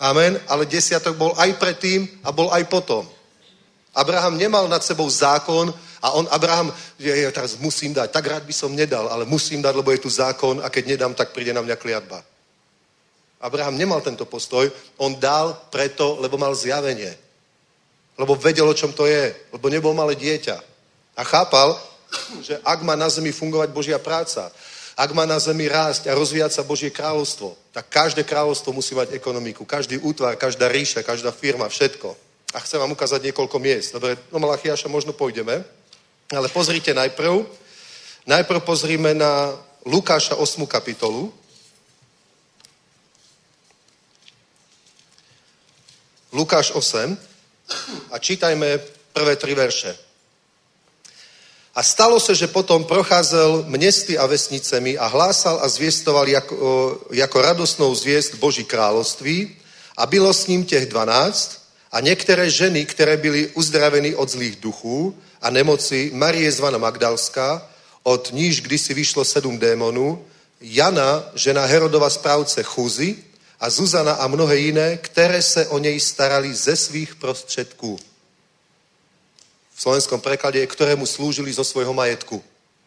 Amen. Ale desiatok bol aj predtým a bol aj potom. Abraham nemal nad sebou zákon, a on, Abraham, ja, ja teraz musím dať, tak rád by som nedal, ale musím dať, lebo je tu zákon a keď nedám, tak príde na mňa kliatba. Abraham nemal tento postoj, on dal preto, lebo mal zjavenie. Lebo vedel, o čom to je. Lebo nebol malé dieťa. A chápal, že ak má na zemi fungovať Božia práca, ak má na zemi rásť a rozvíjať sa Božie kráľovstvo, tak každé kráľovstvo musí mať ekonomiku. Každý útvar, každá ríša, každá firma, všetko. A chcem vám ukázať niekoľko miest. Dobre, do Malachiaša možno pôjdeme. Ale pozrite najprv, najprv pozrime na Lukáša 8. kapitolu. Lukáš 8 a čítajme prvé tri verše. A stalo se, že potom procházel městy a vesnicemi a hlásal a zvěstoval jako, jako radostnou zvěst Boží království a bylo s ním těch dvanáct A některé ženy, které byly uzdraveny od zlých duchů a nemoci, Marie zvaná Magdalská, od níž kdysi vyšlo sedm démonů, Jana, žena Herodova správce Chuzy a Zuzana a mnohé jiné, které se o něj starali ze svých prostředků. V slovenskom preklade je, ktorému slúžili zo svojho majetku.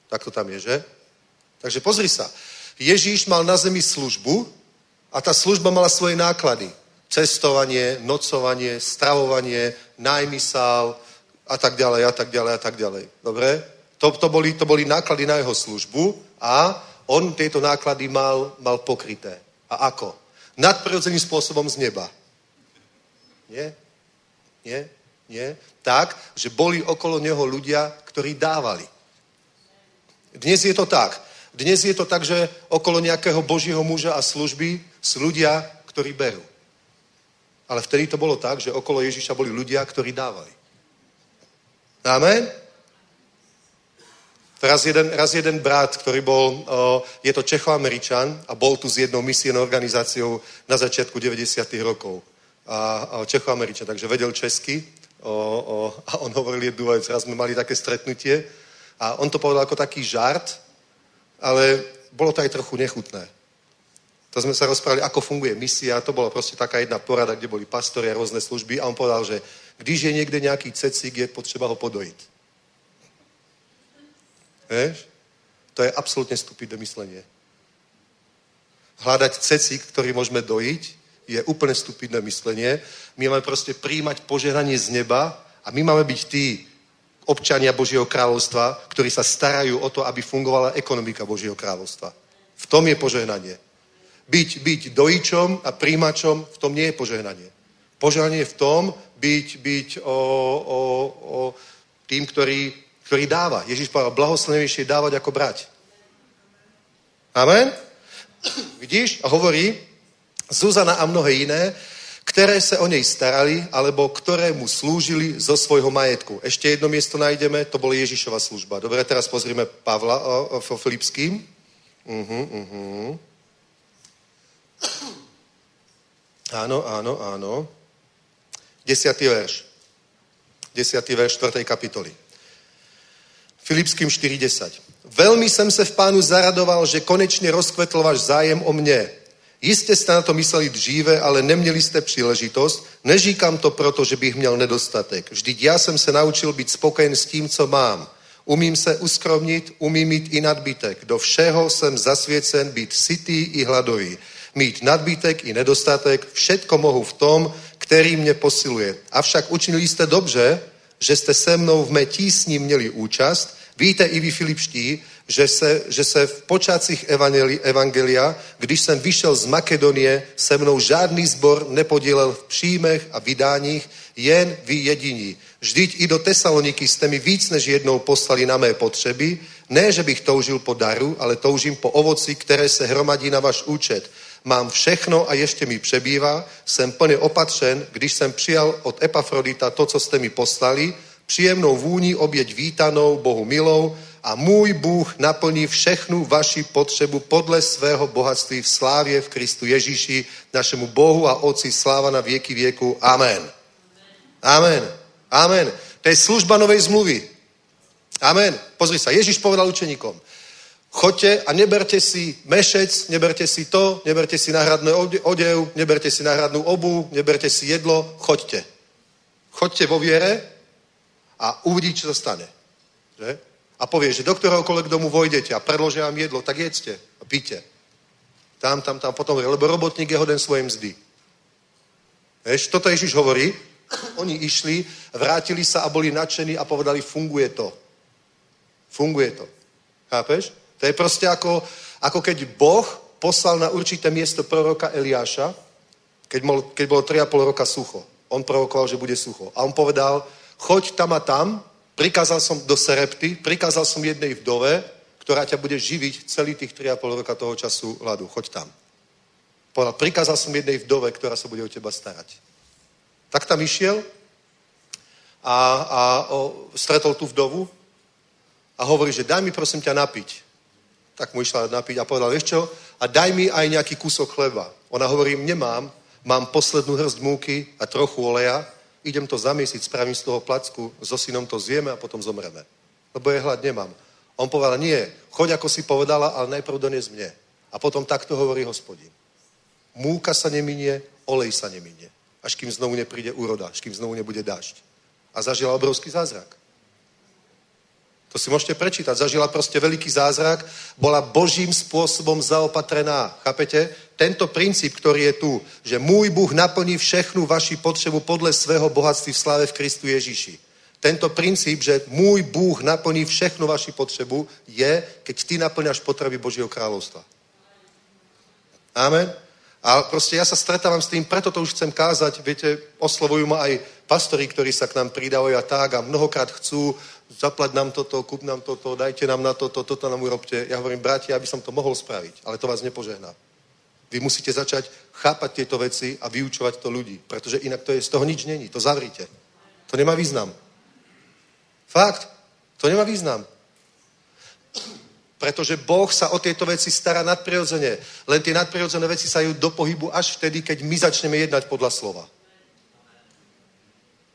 Tak to tam je, že? Takže pozri sa. Ježíš mal na zemi službu a tá služba mala svoje náklady. Cestovanie, nocovanie, stravovanie, nájmy sál a tak ďalej, a tak ďalej, a tak ďalej. Dobre? To, to, boli, to boli náklady na jeho službu a on tieto náklady mal, mal pokryté. A ako? Nadprirodzeným spôsobom z neba. Nie? Nie? Nie? Tak, že boli okolo neho ľudia, ktorí dávali. Dnes je to tak. Dnes je to tak, že okolo nejakého božího muža a služby sú ľudia, ktorí berú. Ale vtedy to bolo tak, že okolo Ježiša boli ľudia, ktorí dávali. Amen? Raz jeden, raz jeden brat, ktorý bol, je to Čechoameričan a bol tu s jednou misijnou organizáciou na začiatku 90. rokov. A, a Čechoameričan, takže vedel česky o, o, a on hovoril jednu vec. Raz sme mali také stretnutie a on to povedal ako taký žart, ale bolo to aj trochu nechutné. To sme sa rozprávali, ako funguje misia, to bola proste taká jedna porada, kde boli pastori a rôzne služby a on povedal, že když je niekde nejaký cecík, je potřeba ho podojiť. Vieš? To je absolútne stupidné myslenie. Hľadať cecík, ktorý môžeme dojiť, je úplne stupidné myslenie. My máme proste príjmať požehnanie z neba a my máme byť tí občania Božieho kráľovstva, ktorí sa starajú o to, aby fungovala ekonomika Božieho kráľovstva. V tom je požehnanie. Byť, byť dojičom a príjimačom, v tom nie je požehnanie. Požehnanie je v tom byť, byť o, o, o tým, ktorý, ktorý dáva. Ježiš povedal, blahoslavenejšie dávať ako brať. Amen? Vidíš? A hovorí, Zuzana a mnohé iné, ktoré sa o nej starali, alebo ktoré mu slúžili zo svojho majetku. Ešte jedno miesto nájdeme, to bola Ježišova služba. Dobre, teraz pozrieme Pavla o, o, Filipským. Uh-huh, uh-huh. Áno, áno, áno. Desiatý verš. Desiatý verš 4. kapitoly. Filipským 4.10. Veľmi jsem se v pánu zaradoval, že konečne rozkvetl váš zájem o mne. Jistě jste na to mysleli dříve, ale neměli jste příležitost. Neříkám to proto, že bych měl nedostatek. Vždyť já jsem se naučil být spokojen s tím, co mám. Umím se uskromnit, umím mít i nadbytek. Do všeho jsem zasvěcen být sytý i hladový. Mít nadbytek i nedostatek, všetko mohu v tom, který mě posiluje. Avšak učinili jste dobře, že jste se mnou v mé tísni měli účast. Víte i vy, Filipští, že se, že se v počátcích evangelia, když jsem vyšel z Makedonie, se mnou žádný zbor nepodílel v příjmech a vydáních, jen vy jediní. Vždyť i do Tesaloniky jste mi víc než jednou poslali na mé potřeby, ne, že bych toužil po daru, ale toužím po ovoci, které se hromadí na váš účet. Mám všechno a ještě mi přebývá, jsem plně opatřen, když jsem přijal od Epafrodita to, co jste mi poslali, příjemnou vůni oběť vítanou, Bohu milou, a můj Bůh naplní všechnu vaši potřebu podle svého bohatství v slávě v Kristu Ježíši, našemu Bohu a Otci sláva na věky věku. Amen. Amen. Amen. To je služba novej zmluvy. Amen. Pozri sa, Ježiš povedal učeníkom, choďte a neberte si mešec, neberte si to, neberte si náhradný odev, neberte si náhradnú obu, neberte si jedlo, choďte. Choďte vo viere a uvidíte, čo sa stane. Že? a povie, že do ktoréhokoľvek domu vojdete a predložia vám jedlo, tak jedzte a píte. Tam, tam, tam, potom, lebo robotník je hoden svojej mzdy. Vieš, toto Ježiš hovorí. Oni išli, vrátili sa a boli nadšení a povedali, funguje to. Funguje to. Chápeš? To je proste ako, ako keď Boh poslal na určité miesto proroka Eliáša, keď, bol, keď bolo 3,5 roka sucho. On prorokoval, že bude sucho. A on povedal, choď tam a tam Prikázal som do Serepty, prikázal som jednej vdove, ktorá ťa bude živiť celý tých 3,5 roka toho času hladu. Choď tam. Povedal, prikázal som jednej vdove, ktorá sa bude o teba starať. Tak tam išiel a, a o, stretol tú vdovu a hovorí, že daj mi prosím ťa napiť. Tak mu išla napiť a povedal, vieš čo, a daj mi aj nejaký kúsok chleba. Ona hovorí, nemám, mám poslednú hrst múky a trochu oleja, idem to zamiesiť, spravím z toho placku, so synom to zjeme a potom zomreme. Lebo je hlad nemám. On povedal, nie, choď ako si povedala, ale najprv dones mne. A potom takto hovorí hospodin. Múka sa neminie, olej sa neminie. Až kým znovu nepríde úroda, až kým znovu nebude dážď. A zažila obrovský zázrak. To si môžete prečítať. Zažila proste veľký zázrak, bola Božím spôsobom zaopatrená. Chápete? Tento princíp, ktorý je tu, že môj Bůh naplní všechnu vaši potřebu podle svého bohatství v sláve v Kristu Ježíši. Tento princíp, že môj Bůh naplní všechnu vaši potřebu, je, keď ty naplňaš potreby Božieho kráľovstva. Amen. A proste ja sa stretávam s tým, preto to už chcem kázať. Viete, oslovujú ma aj pastori, ktorí sa k nám pridávajú a tak a mnohokrát chcú zaplať nám toto, kúp nám toto, dajte nám na toto, toto nám urobte. Ja hovorím, bratia, aby som to mohol spraviť, ale to vás nepožehná. Vy musíte začať chápať tieto veci a vyučovať to ľudí, pretože inak to je, z toho nič není, to zavrite. To nemá význam. Fakt, to nemá význam. Pretože Boh sa o tieto veci stará nadprirodzene. Len tie nadprirodzené veci sa ju do pohybu až vtedy, keď my začneme jednať podľa slova.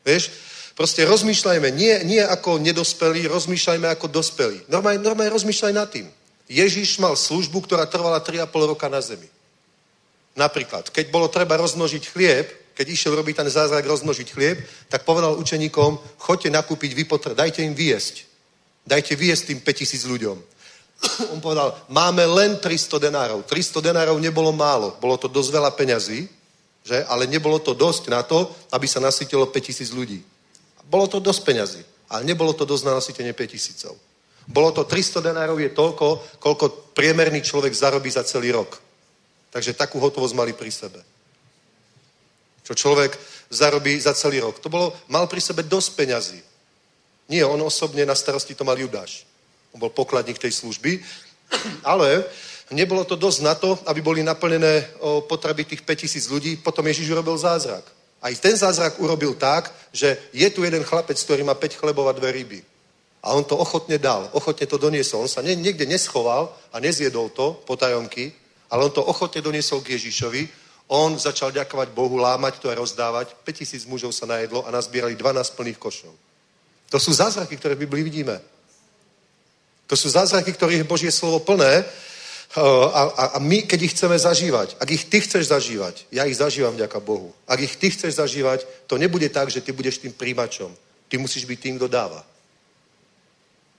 Vieš? Proste rozmýšľajme, nie, nie ako nedospelí, rozmýšľajme ako dospelí. Normálne, normálne rozmýšľaj nad tým. Ježiš mal službu, ktorá trvala 3,5 roka na zemi. Napríklad, keď bolo treba rozmnožiť chlieb, keď išiel robiť ten zázrak rozmnožiť chlieb, tak povedal učeníkom, choďte nakúpiť vypotr, dajte im viesť. Dajte viesť tým 5000 ľuďom. On povedal, máme len 300 denárov. 300 denárov nebolo málo, bolo to dosť veľa peňazí, že? ale nebolo to dosť na to, aby sa nasytilo 5000 ľudí. Bolo to dosť peňazí, ale nebolo to dosť na nasytenie 5000. Bolo to 300 denárov je toľko, koľko priemerný človek zarobí za celý rok. Takže takú hotovosť mali pri sebe. Čo človek zarobí za celý rok. To bolo, mal pri sebe dosť peňazí. Nie, on osobne na starosti to mal Judáš. On bol pokladník tej služby, ale nebolo to dosť na to, aby boli naplnené potreby tých 5000 ľudí. Potom Ježiš urobil zázrak. Aj ten zázrak urobil tak, že je tu jeden chlapec, ktorý má 5 chlebov a dve ryby. A on to ochotne dal, ochotne to doniesol. On sa niekde neschoval a nezjedol to potajomky, ale on to ochotne doniesol k Ježišovi. On začal ďakovať Bohu, lámať to a rozdávať. 5000 mužov sa najedlo a nazbierali 12 plných košov. To sú zázraky, ktoré v Biblii vidíme. To sú zázraky, ktorých je Božie slovo plné a, a, a my, keď ich chceme zažívať, ak ich ty chceš zažívať, ja ich zažívam vďaka Bohu. Ak ich ty chceš zažívať, to nebude tak, že ty budeš tým príjimačom. Ty musíš byť tým, kto dáva.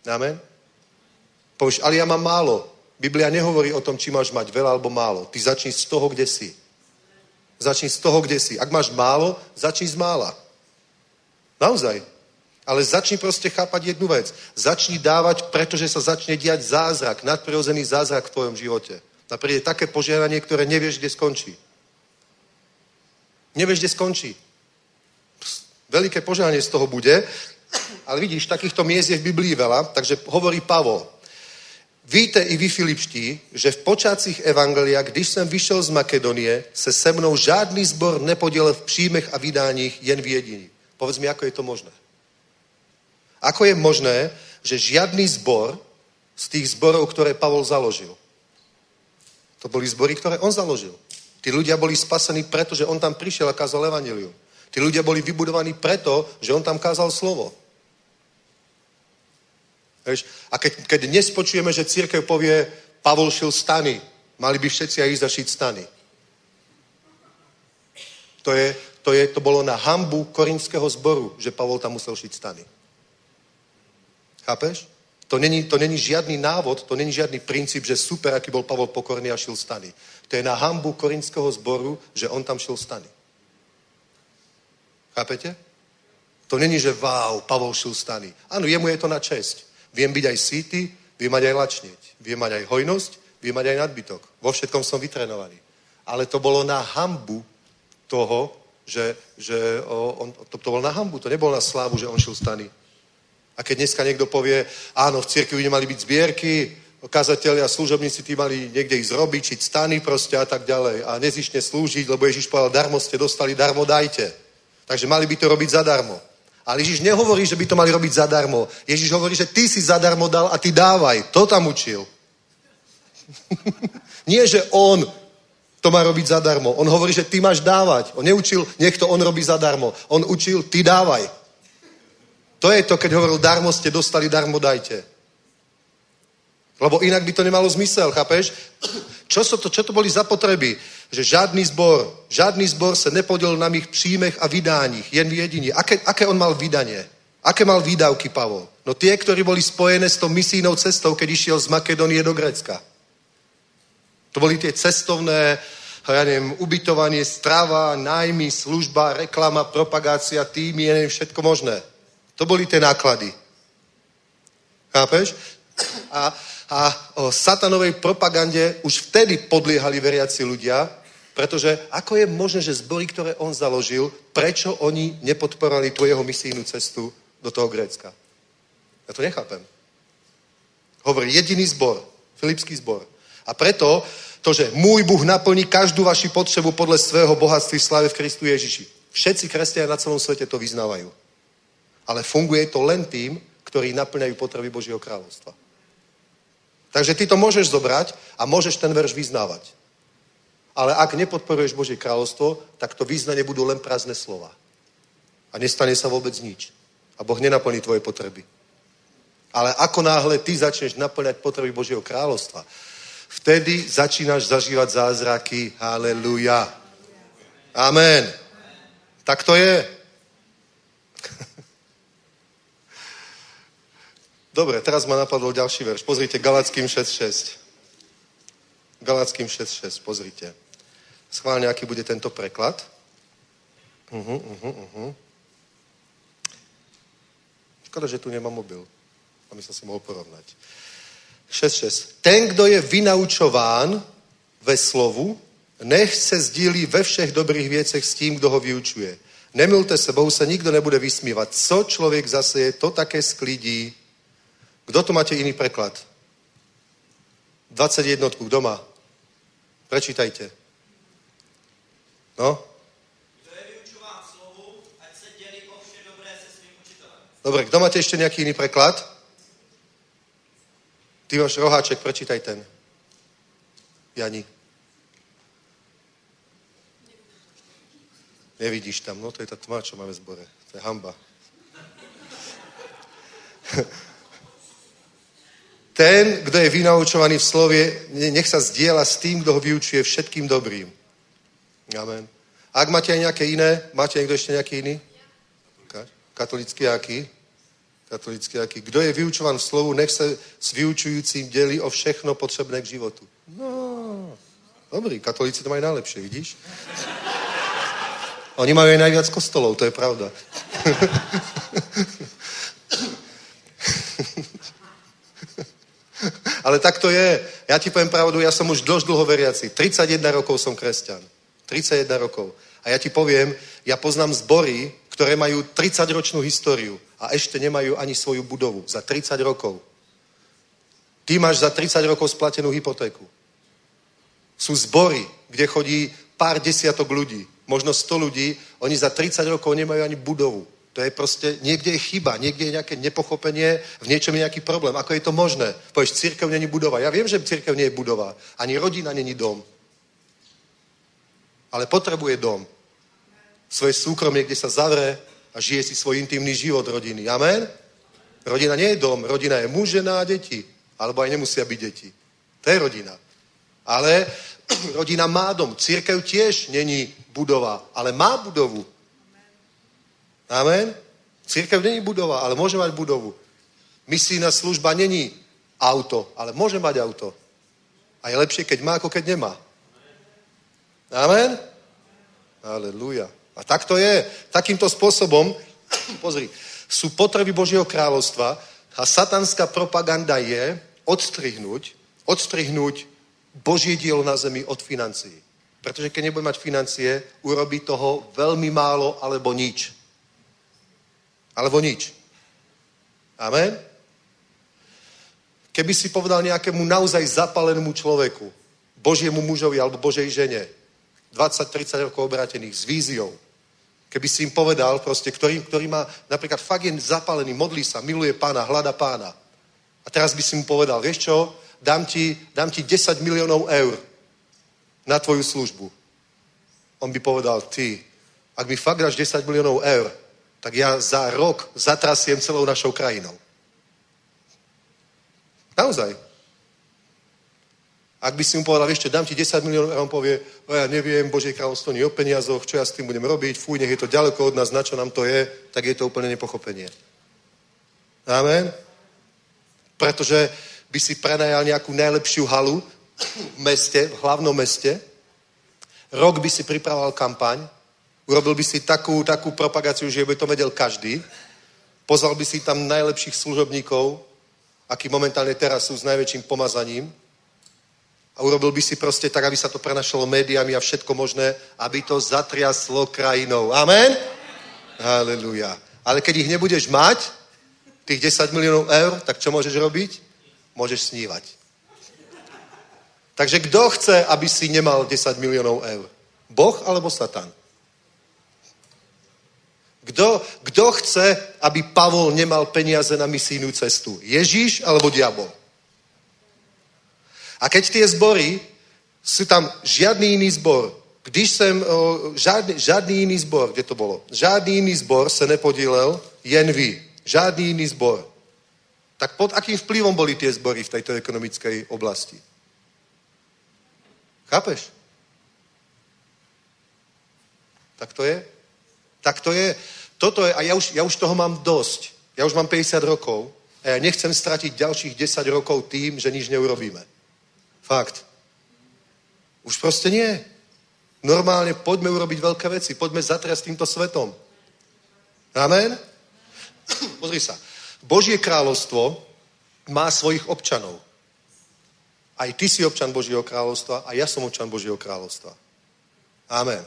Amen? Povieš, ale ja mám málo. Biblia nehovorí o tom, či máš mať veľa alebo málo. Ty začni z toho, kde si. Začni z toho, kde si. Ak máš málo, začni z mála. Naozaj. Ale začni proste chápať jednu vec. Začni dávať, pretože sa začne diať zázrak, nadprirodzený zázrak v tvojom živote. A príde také požiaranie, ktoré nevieš, kde skončí. Nevieš, kde skončí. Veľké požiaranie z toho bude, ale vidíš, takýchto miest je v Biblii veľa, takže hovorí Pavol. Víte i vy, Filipští, že v počátcích Evangelia, když jsem vyšel z Makedonie, se se mnou žádný zbor nepodielil v příjmech a vydáních, jen v jediní. Povedz mi, ako je to možné. Ako je možné, že žiadny zbor z tých zborov, ktoré Pavol založil, to boli zbory, ktoré on založil. Tí ľudia boli spasení preto, že on tam prišiel a kázal evanilium. Tí ľudia boli vybudovaní preto, že on tam kázal slovo. Víš? A keď, keď dnes počujeme, že církev povie, Pavol šil stany, mali by všetci aj ísť zašiť stany. To, je, to, je, to bolo na hambu korinského zboru, že Pavol tam musel šiť stany. Chápeš? To není, to není žiadny návod, to není žiadny princíp, že super, aký bol Pavol pokorný a šil stany. To je na hambu korinského zboru, že on tam šil stany. Chápete? To není, že wow, Pavol šil stany. Áno, jemu je to na česť. Viem byť aj síty, viem mať aj lačnieť. Viem mať aj hojnosť, viem mať aj nadbytok. Vo všetkom som vytrenovaný. Ale to bolo na hambu toho, že, že on, to, to bolo na hambu, to nebolo na slávu, že on šil stany. A keď dneska niekto povie, áno, v cirkvi nemali byť zbierky, kazatelia, služobníci tí mali niekde ísť robiť, čiť stany proste a tak ďalej. A nezišne slúžiť, lebo Ježiš povedal, darmo ste dostali, darmo dajte. Takže mali by to robiť zadarmo. Ale Ježiš nehovorí, že by to mali robiť zadarmo. Ježiš hovorí, že ty si zadarmo dal a ty dávaj. To tam učil. Nie, že on to má robiť zadarmo. On hovorí, že ty máš dávať. On neučil, nech to on robí zadarmo. On učil, ty dávaj. To je to, keď hovoril, darmo ste dostali, darmo dajte. Lebo inak by to nemalo zmysel, chápeš? Čo, so to, čo to boli za potreby? Že žádný zbor, žádný zbor se nepodil na mých příjmech a vydáních, jen jedině. Aké, aké on mal vydanie? Aké mal výdavky Pavol? No tie, ktorí boli spojené s tou misijnou cestou, keď išiel z Makedónie do Grécka. To boli tie cestovné, ja neviem, ubytovanie, strava, nájmy, služba, reklama, propagácia, týmy, ja neviem, všetko možné. To boli tie náklady. Chápeš? A, a o satanovej propagande už vtedy podliehali veriaci ľudia, pretože ako je možné, že zbory, ktoré on založil, prečo oni nepodporovali tu jeho misijnú cestu do toho Grécka? Ja to nechápem. Hovorí jediný zbor, Filipský zbor. A preto to, že môj Bůh naplní každú vaši potřebu podľa svého bohatství slávy v Kristu Ježiši. Všetci kresťania na celom svete to vyznávajú. Ale funguje to len tým, ktorí naplňajú potreby Božieho kráľovstva. Takže ty to môžeš zobrať a môžeš ten verš vyznávať. Ale ak nepodporuješ Božie kráľovstvo, tak to význanie budú len prázdne slova. A nestane sa vôbec nič. A Boh nenaplní tvoje potreby. Ale ako náhle ty začneš naplňať potreby Božieho kráľovstva, vtedy začínaš zažívať zázraky. Haleluja. Amen. Tak to je. Dobre, teraz ma napadol ďalší verš. Pozrite, Galackým 6.6. Galackým 6.6, pozrite. Schválne, aký bude tento preklad. Uh-huh, uh-huh, uh-huh. Škoda, že tu nemá mobil, aby som si mohol porovnať. 6.6. Ten, kdo je vynaučován ve slovu, nech se sdílí ve všech dobrých věcech s tím, kdo ho vyučuje. Nemilte se, Bohu se nikdo nebude vysmívat. Co člověk zaseje, to také sklidí. Kdo tu máte iný preklad? 21, kdo má? Prečítajte. No? Dobre, kto máte ešte nejaký iný preklad? Ty máš roháček, prečítaj ten. Jani. Nevidíš tam, no to je tá tma, čo máme v zbore. To je hamba. Ten, kdo je vynaučovaný v slově, nech sa zdieľa s tým, kdo ho vyučuje všetkým dobrým. Amen. Ak máte aj nejaké iné, máte niekto ešte nejaký iný? Katolický aký? Katolický aký? Kdo je vyučovaný v slovu, nech sa s vyučujúcim delí o všechno potrebné k životu. No, dobrý, katolíci to majú najlepšie, vidíš? Oni majú aj najviac kostolov, to je pravda. Ale tak to je. Ja ti poviem pravdu, ja som už dosť dlho veriaci. 31 rokov som kresťan. 31 rokov. A ja ti poviem, ja poznám zbory, ktoré majú 30-ročnú históriu a ešte nemajú ani svoju budovu. Za 30 rokov. Ty máš za 30 rokov splatenú hypotéku. Sú zbory, kde chodí pár desiatok ľudí, možno 100 ľudí, oni za 30 rokov nemajú ani budovu. To je proste, niekde je chyba, niekde je nejaké nepochopenie, v niečom je nejaký problém. Ako je to možné? Povieš, církev není budova. Ja viem, že církev nie je budova. Ani rodina není dom. Ale potrebuje dom. Svoje súkromie, kde sa zavre a žije si svoj intimný život rodiny. Amen? Rodina nie je dom. Rodina je muž, žena a deti. Alebo aj nemusia byť deti. To je rodina. Ale rodina má dom. Církev tiež není budova, ale má budovu. Amen? Církev není budova, ale môže mať budovu. Misijná služba není auto, ale môže mať auto. A je lepšie, keď má, ako keď nemá. Amen? Aleluja. A tak to je. Takýmto spôsobom, pozri, sú potreby Božieho kráľovstva a satanská propaganda je odstrihnúť, odstrihnúť Božie dielo na zemi od financií. Pretože keď nebude mať financie, urobí toho veľmi málo alebo nič. Alebo nič. Amen? Keby si povedal nejakému naozaj zapalenému človeku, Božiemu mužovi alebo Božej žene, 20-30 rokov obrátených s víziou, keby si im povedal proste, ktorý, ktorý má napríklad fakt je zapalený, modlí sa, miluje pána, hľada pána. A teraz by si mu povedal, vieš čo, dám ti, dám ti 10 miliónov eur. na tvoju službu. On by povedal, ty, ak mi fakt dáš 10 miliónov eur, tak ja za rok zatrasiem celou našou krajinou. Naozaj. Ak by si mu povedal, ešte dám ti 10 miliónov a on povie, o ja neviem, Božie kráľovstvo nie o peniazoch, čo ja s tým budem robiť, fuj, nech je to ďaleko od nás, na čo nám to je, tak je to úplne nepochopenie. Amen? Pretože by si prenajal nejakú najlepšiu halu v meste, v hlavnom meste, rok by si pripravoval kampaň, urobil by si takú, takú propagáciu, že by to vedel každý, pozval by si tam najlepších služobníkov, akí momentálne teraz sú s najväčším pomazaním, a urobil by si proste tak, aby sa to prenašalo médiami a všetko možné, aby to zatriaslo krajinou. Amen? Halleluja. Ale keď ich nebudeš mať, tých 10 miliónov eur, tak čo môžeš robiť? Môžeš snívať. Takže kto chce, aby si nemal 10 miliónov eur? Boh alebo Satan? Kto, kto chce, aby Pavol nemal peniaze na misijnú cestu? Ježíš alebo diabol? A keď tie zbory, sú tam žiadny iný zbor, když jsem, žádný, žádný jiný zbor, kde to bylo? Žádný jiný zbor se nepodílel, jen vy. Žádný jiný zbor. Tak pod akým vplyvom boli tie zbory v tejto ekonomickej oblasti? Chápeš? Tak to je. Tak to je. Toto je, a ja už, ja už toho mám dosť. Ja už mám 50 rokov a ja nechcem stratiť ďalších 10 rokov tým, že nič neurobíme. Fakt. Už proste nie. Normálne poďme urobiť veľké veci. Poďme zatriasť týmto svetom. Amen? Pozri sa. Božie kráľovstvo má svojich občanov. Aj ty si občan Božieho kráľovstva a ja som občan Božieho kráľovstva. Amen.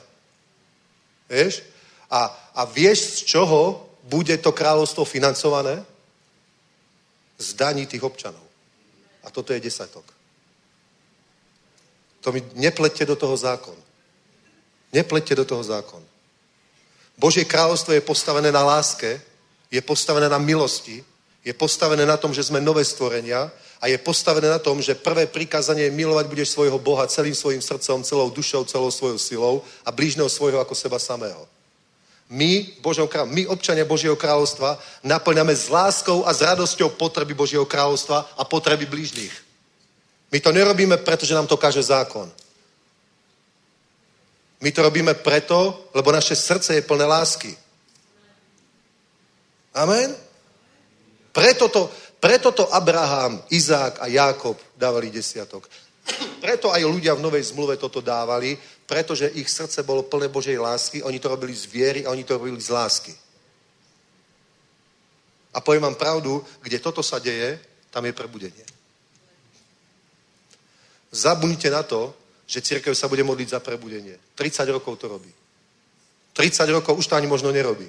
Vieš? A, a vieš, z čoho bude to kráľovstvo financované? Z daní tých občanov. A toto je desatok. To mi neplete do toho zákon. Neplete do toho zákon. Božie kráľovstvo je postavené na láske, je postavené na milosti, je postavené na tom, že sme nové stvorenia a je postavené na tom, že prvé prikázanie je milovať budeš svojho Boha celým svojim srdcom, celou dušou, celou svojou silou a blížneho svojho ako seba samého. My, kráľ, my občania Božieho kráľovstva, naplňame s láskou a s radosťou potreby Božieho kráľovstva a potreby blížnych. My to nerobíme, pretože nám to káže zákon. My to robíme preto, lebo naše srdce je plné lásky. Amen? Preto to, preto to Abraham, Izák a Jákob dávali desiatok. Preto aj ľudia v Novej zmluve toto dávali, pretože ich srdce bolo plné Božej lásky, oni to robili z viery a oni to robili z lásky. A poviem vám pravdu, kde toto sa deje, tam je prebudenie. Zabudnite na to, že církev sa bude modliť za prebudenie. 30 rokov to robí. 30 rokov už to ani možno nerobí.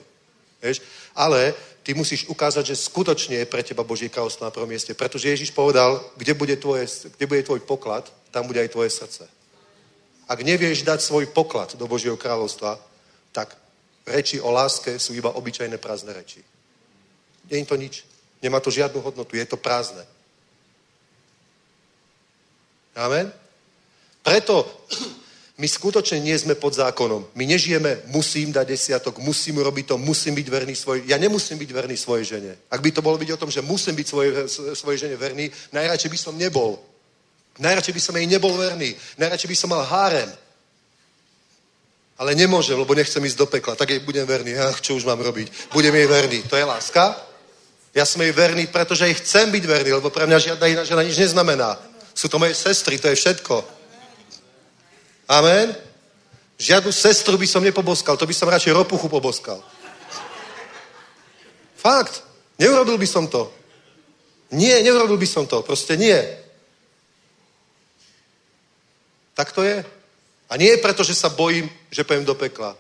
Vieš? Ale ty musíš ukázať, že skutočne je pre teba Boží kráľovstvo na prvom mieste. Pretože Ježiš povedal, kde bude, tvoje, kde bude tvoj poklad, tam bude aj tvoje srdce. Ak nevieš dať svoj poklad do Božieho kráľovstva, tak reči o láske sú iba obyčajné prázdne reči. Nie je to nič. Nemá to žiadnu hodnotu. Je to prázdne. Amen? Preto my skutočne nie sme pod zákonom. My nežijeme, musím dať desiatok, musím urobiť to, musím byť verný svoj... Ja nemusím byť verný svojej žene. Ak by to bolo byť o tom, že musím byť svojej, svojej žene verný, najradšej by som nebol. Najradšej by som jej nebol verný. Najradšej by som mal hárem. Ale nemôžem, lebo nechcem ísť do pekla. Tak jej budem verný. Ach, čo už mám robiť? Budem jej verný. To je láska? Ja som jej verný, pretože jej chcem byť verný, lebo pre mňa žiadna iná žena nič neznamená. Sú to moje sestry, to je všetko. Amen? Žiadnu sestru by som nepoboskal, to by som radšej ropuchu poboskal. Fakt. Neurobil by som to. Nie, neurobil by som to. Proste nie. Tak to je. A nie preto, že sa bojím, že pojem do pekla.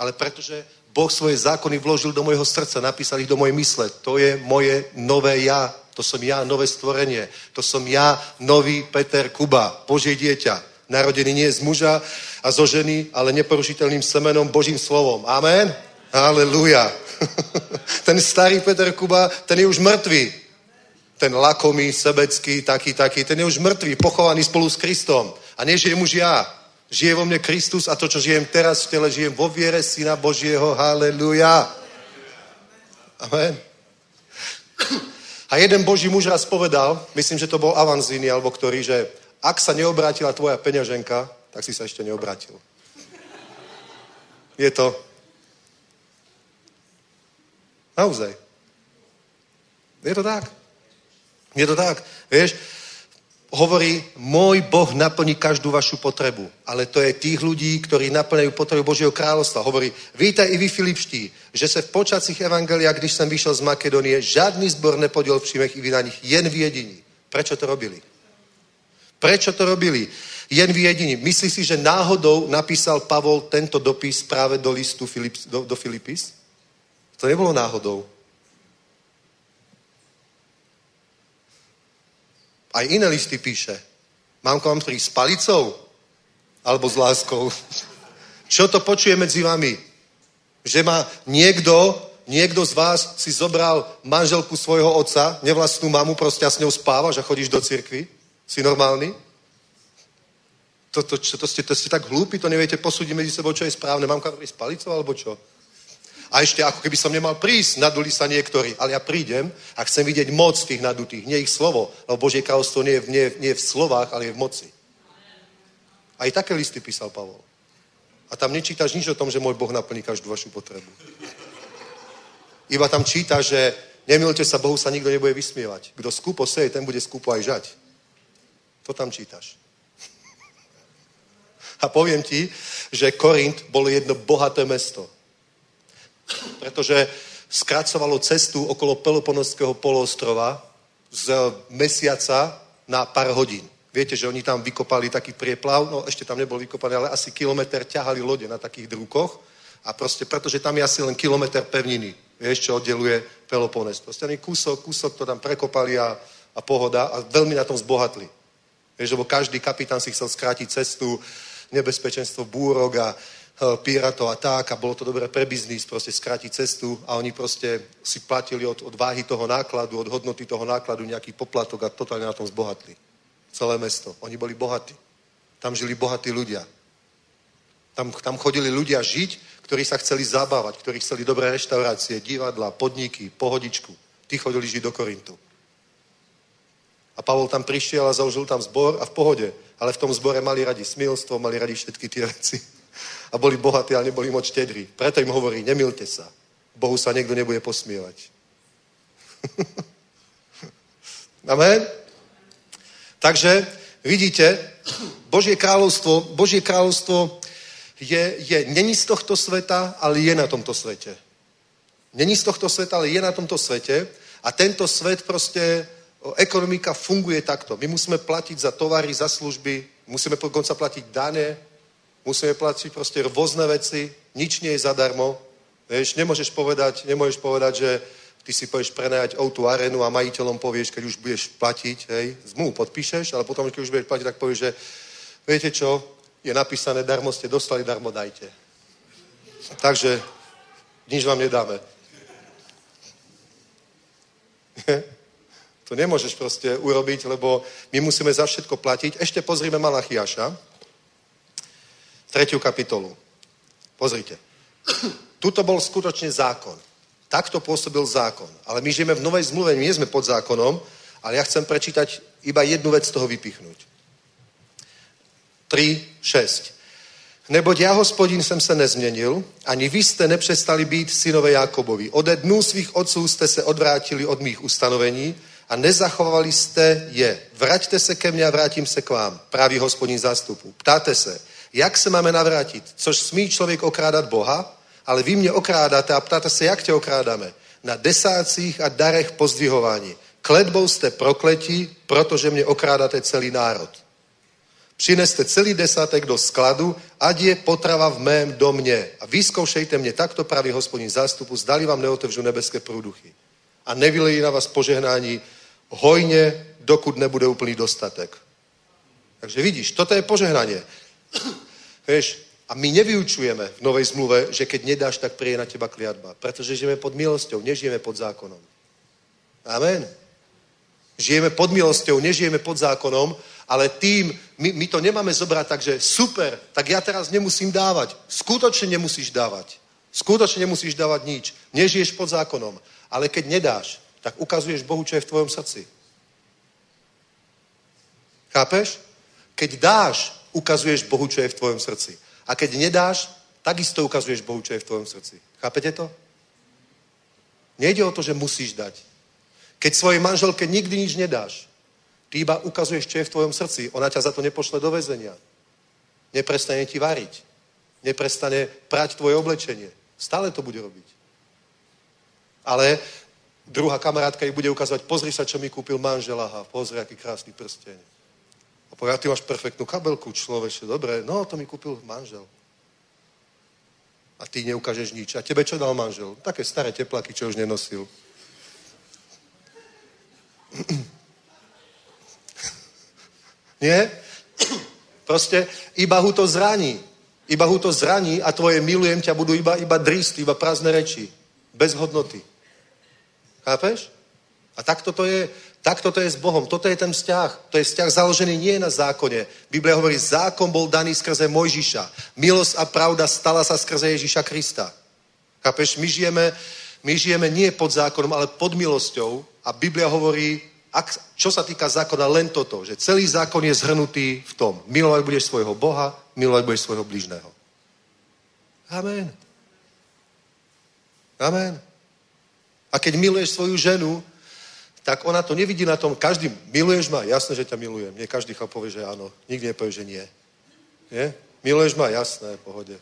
Ale pretože Boh svoje zákony vložil do mojho srdca, napísal ich do mojej mysle. To je moje nové ja. To som ja, nové stvorenie. To som ja, nový Peter Kuba, Božie dieťa. Narodený nie z muža a zo ženy, ale neporušiteľným semenom, Božím slovom. Amen? Aleluja. ten starý Peter Kuba, ten je už mŕtvý. Ten lakomý, sebecký, taký, taký, ten je už mŕtvý, pochovaný spolu s Kristom. A nežijem už ja. Žije vo mne Kristus a to, čo žijem teraz v tele, žijem vo viere Syna Božieho. Haleluja. Amen. A jeden Boží muž raz povedal, myslím, že to bol Avanzini, alebo ktorý, že ak sa neobrátila tvoja peňaženka, tak si sa ešte neobrátil. Je to. Naozaj. Je to tak. Je to tak. Vieš, hovorí, môj Boh naplní každú vašu potrebu. Ale to je tých ľudí, ktorí naplňajú potrebu Božieho kráľovstva. Hovorí, vítaj i vy Filipští, že se v počacích evangelia, když jsem vyšel z Makedonie, žádný zbor nepodiel v příjmech i vy na nich, jen v jediní. Prečo to robili? Prečo to robili? Jen v jediní. Myslí si, že náhodou napísal Pavol tento dopis práve do listu Filip, do, do Filipis? To nebolo náhodou. Aj iné listy píše. Mám k vám prísť s palicou? Alebo s láskou? Čo to počuje medzi vami? Že má niekto, niekto z vás si zobral manželku svojho otca, nevlastnú mamu, proste s ňou spávaš a chodíš do cirkvi? Si normálny? To, to, to, to, ste, to ste tak hlúpi, to neviete posúdiť medzi sebou, čo je správne. Mám kam prísť palicou, alebo čo? A ešte ako keby som nemal prísť, naduli sa niektorí. Ale ja prídem a chcem vidieť moc tých nadutých, nie ich slovo. Lebo Božie kráľovstvo nie je, nie, nie je v slovách, ale je v moci. Aj také listy písal Pavol. A tam nečítaš nič o tom, že môj Boh naplní každú vašu potrebu. Iba tam číta, že nemilte sa, Bohu sa nikto nebude vysmievať. Kto skúpo seje, ten bude skúpo aj žať. To tam čítaš. A poviem ti, že Korint bolo jedno bohaté mesto pretože skracovalo cestu okolo Peloponovského poloostrova z mesiaca na pár hodín. Viete, že oni tam vykopali taký prieplav, no ešte tam nebol vykopaný, ale asi kilometr ťahali lode na takých drukoch a proste, pretože tam je asi len kilometr pevniny, vieš, čo oddeluje Peloponés. Proste oni kúsok, kúsok to tam prekopali a, a pohoda a veľmi na tom zbohatli. Vieš, lebo každý kapitán si chcel skrátiť cestu, nebezpečenstvo búrok a pirátov a tak a bolo to dobré pre biznis, proste skrátiť cestu a oni proste si platili od, od váhy toho nákladu, od hodnoty toho nákladu nejaký poplatok a totálne na tom zbohatli. Celé mesto. Oni boli bohatí. Tam žili bohatí ľudia. Tam, tam chodili ľudia žiť, ktorí sa chceli zabávať, ktorí chceli dobré reštaurácie, divadla, podniky, pohodičku. Tí chodili žiť do Korintu. A Pavol tam prišiel a založil tam zbor a v pohode. Ale v tom zbore mali radi smilstvo, mali radi všetky tie veci a boli bohatí, ale neboli moc štedrí. Preto im hovorí, nemilte sa. Bohu sa niekto nebude posmievať. Amen? Takže vidíte, Božie kráľovstvo, Božie kráľovstvo je, je, není z tohto sveta, ale je na tomto svete. Není z tohto sveta, ale je na tomto svete a tento svet proste, ekonomika funguje takto. My musíme platiť za tovary, za služby, musíme dokonca platiť dane, musíme platiť proste rôzne veci, nič nie je zadarmo. Vieš, nemôžeš povedať, nemôžeš povedať, že ty si pôjdeš prenajať o arénu a majiteľom povieš, keď už budeš platiť, hej, zmluvu podpíšeš, ale potom, keď už budeš platiť, tak povieš, že viete čo, je napísané, darmo ste dostali, darmo dajte. Takže nič vám nedáme. to nemôžeš proste urobiť, lebo my musíme za všetko platiť. Ešte pozrime Malachiaša tretiu kapitolu. Pozrite. Tuto bol skutočne zákon. Takto pôsobil zákon. Ale my žijeme v novej zmluve, nie sme pod zákonom, ale ja chcem prečítať iba jednu vec z toho vypichnúť. 3, 6. Neboť ja, hospodin, jsem se nezměnil, ani vy jste nepřestali být synové Jakobovi. Ode dnů svých otců jste se odvrátili od mých ustanovení a nezachovali jste je. Vraťte se ke mně a vrátím se k vám, právě hospodin zástupu. Ptáte se, jak se máme navrátit? Což smí člověk okrádat Boha, ale vy mě okrádáte a ptáte se, jak tě okrádáme? Na desácích a darech pozdvihování. Kledbou jste prokletí, protože mě okrádáte celý národ. Přineste celý desátek do skladu, ať je potrava v mém domě. A vyzkoušejte mě, takto pravý hospodin zástupu, zdali vám neotevřu nebeské průduchy. A nevylejí na vás požehnání hojně, dokud nebude úplný dostatek. Takže vidíš, toto je požehnanie. Vieš, a my nevyučujeme v Novej zmluve, že keď nedáš, tak príde na teba kliatba. Pretože žijeme pod milosťou, nežijeme pod zákonom. Amen. Žijeme pod milosťou, nežijeme pod zákonom Ale tým, my, my to nemáme zobrať tak, že super, tak ja teraz nemusím dávať. Skutočne nemusíš dávať. Skutočne nemusíš dávať nič. Nežiješ pod zákonom. Ale keď nedáš, tak ukazuješ Bohu, čo je v tvojom srdci. Chápeš? Keď dáš, ukazuješ Bohu, čo je v tvojom srdci. A keď nedáš, takisto ukazuješ Bohu, čo je v tvojom srdci. Chápete to? Nejde o to, že musíš dať. Keď svojej manželke nikdy nič nedáš, ty iba ukazuješ, čo je v tvojom srdci. Ona ťa za to nepošle do väzenia. Neprestane ti variť. Neprestane prať tvoje oblečenie. Stále to bude robiť. Ale druhá kamarátka jej bude ukazovať, pozri sa, čo mi kúpil manžel, aha, pozri, aký krásny prsteň. Povie, ty máš perfektnú kabelku, človeče, dobre, no, to mi kúpil manžel. A ty neukážeš nič. A tebe čo dal manžel? Také staré teplaky, čo už nenosil. Nie? Proste iba ho to zraní. Iba ho to zraní a tvoje milujem ťa budú iba, iba dristy, iba prázdne reči. Bez hodnoty. Chápeš? A takto to je, takto to je s Bohom. Toto je ten vzťah. To je vzťah založený nie na zákone. Biblia hovorí, zákon bol daný skrze Mojžiša. Milosť a pravda stala sa skrze Ježíša Krista. Chápeš? My žijeme, my žijeme nie pod zákonom, ale pod milosťou. A Biblia hovorí, ak, čo sa týka zákona, len toto, že celý zákon je zhrnutý v tom. Milovať budeš svojho Boha, milovať budeš svojho blížneho. Amen. Amen. A keď miluješ svoju ženu, tak ona to nevidí na tom, každý, miluješ ma? Jasné, že ťa milujem. Nie každý chlap povie, že áno. Nikdy nepovie, že nie. Nie? Miluješ ma? Jasné, pohode.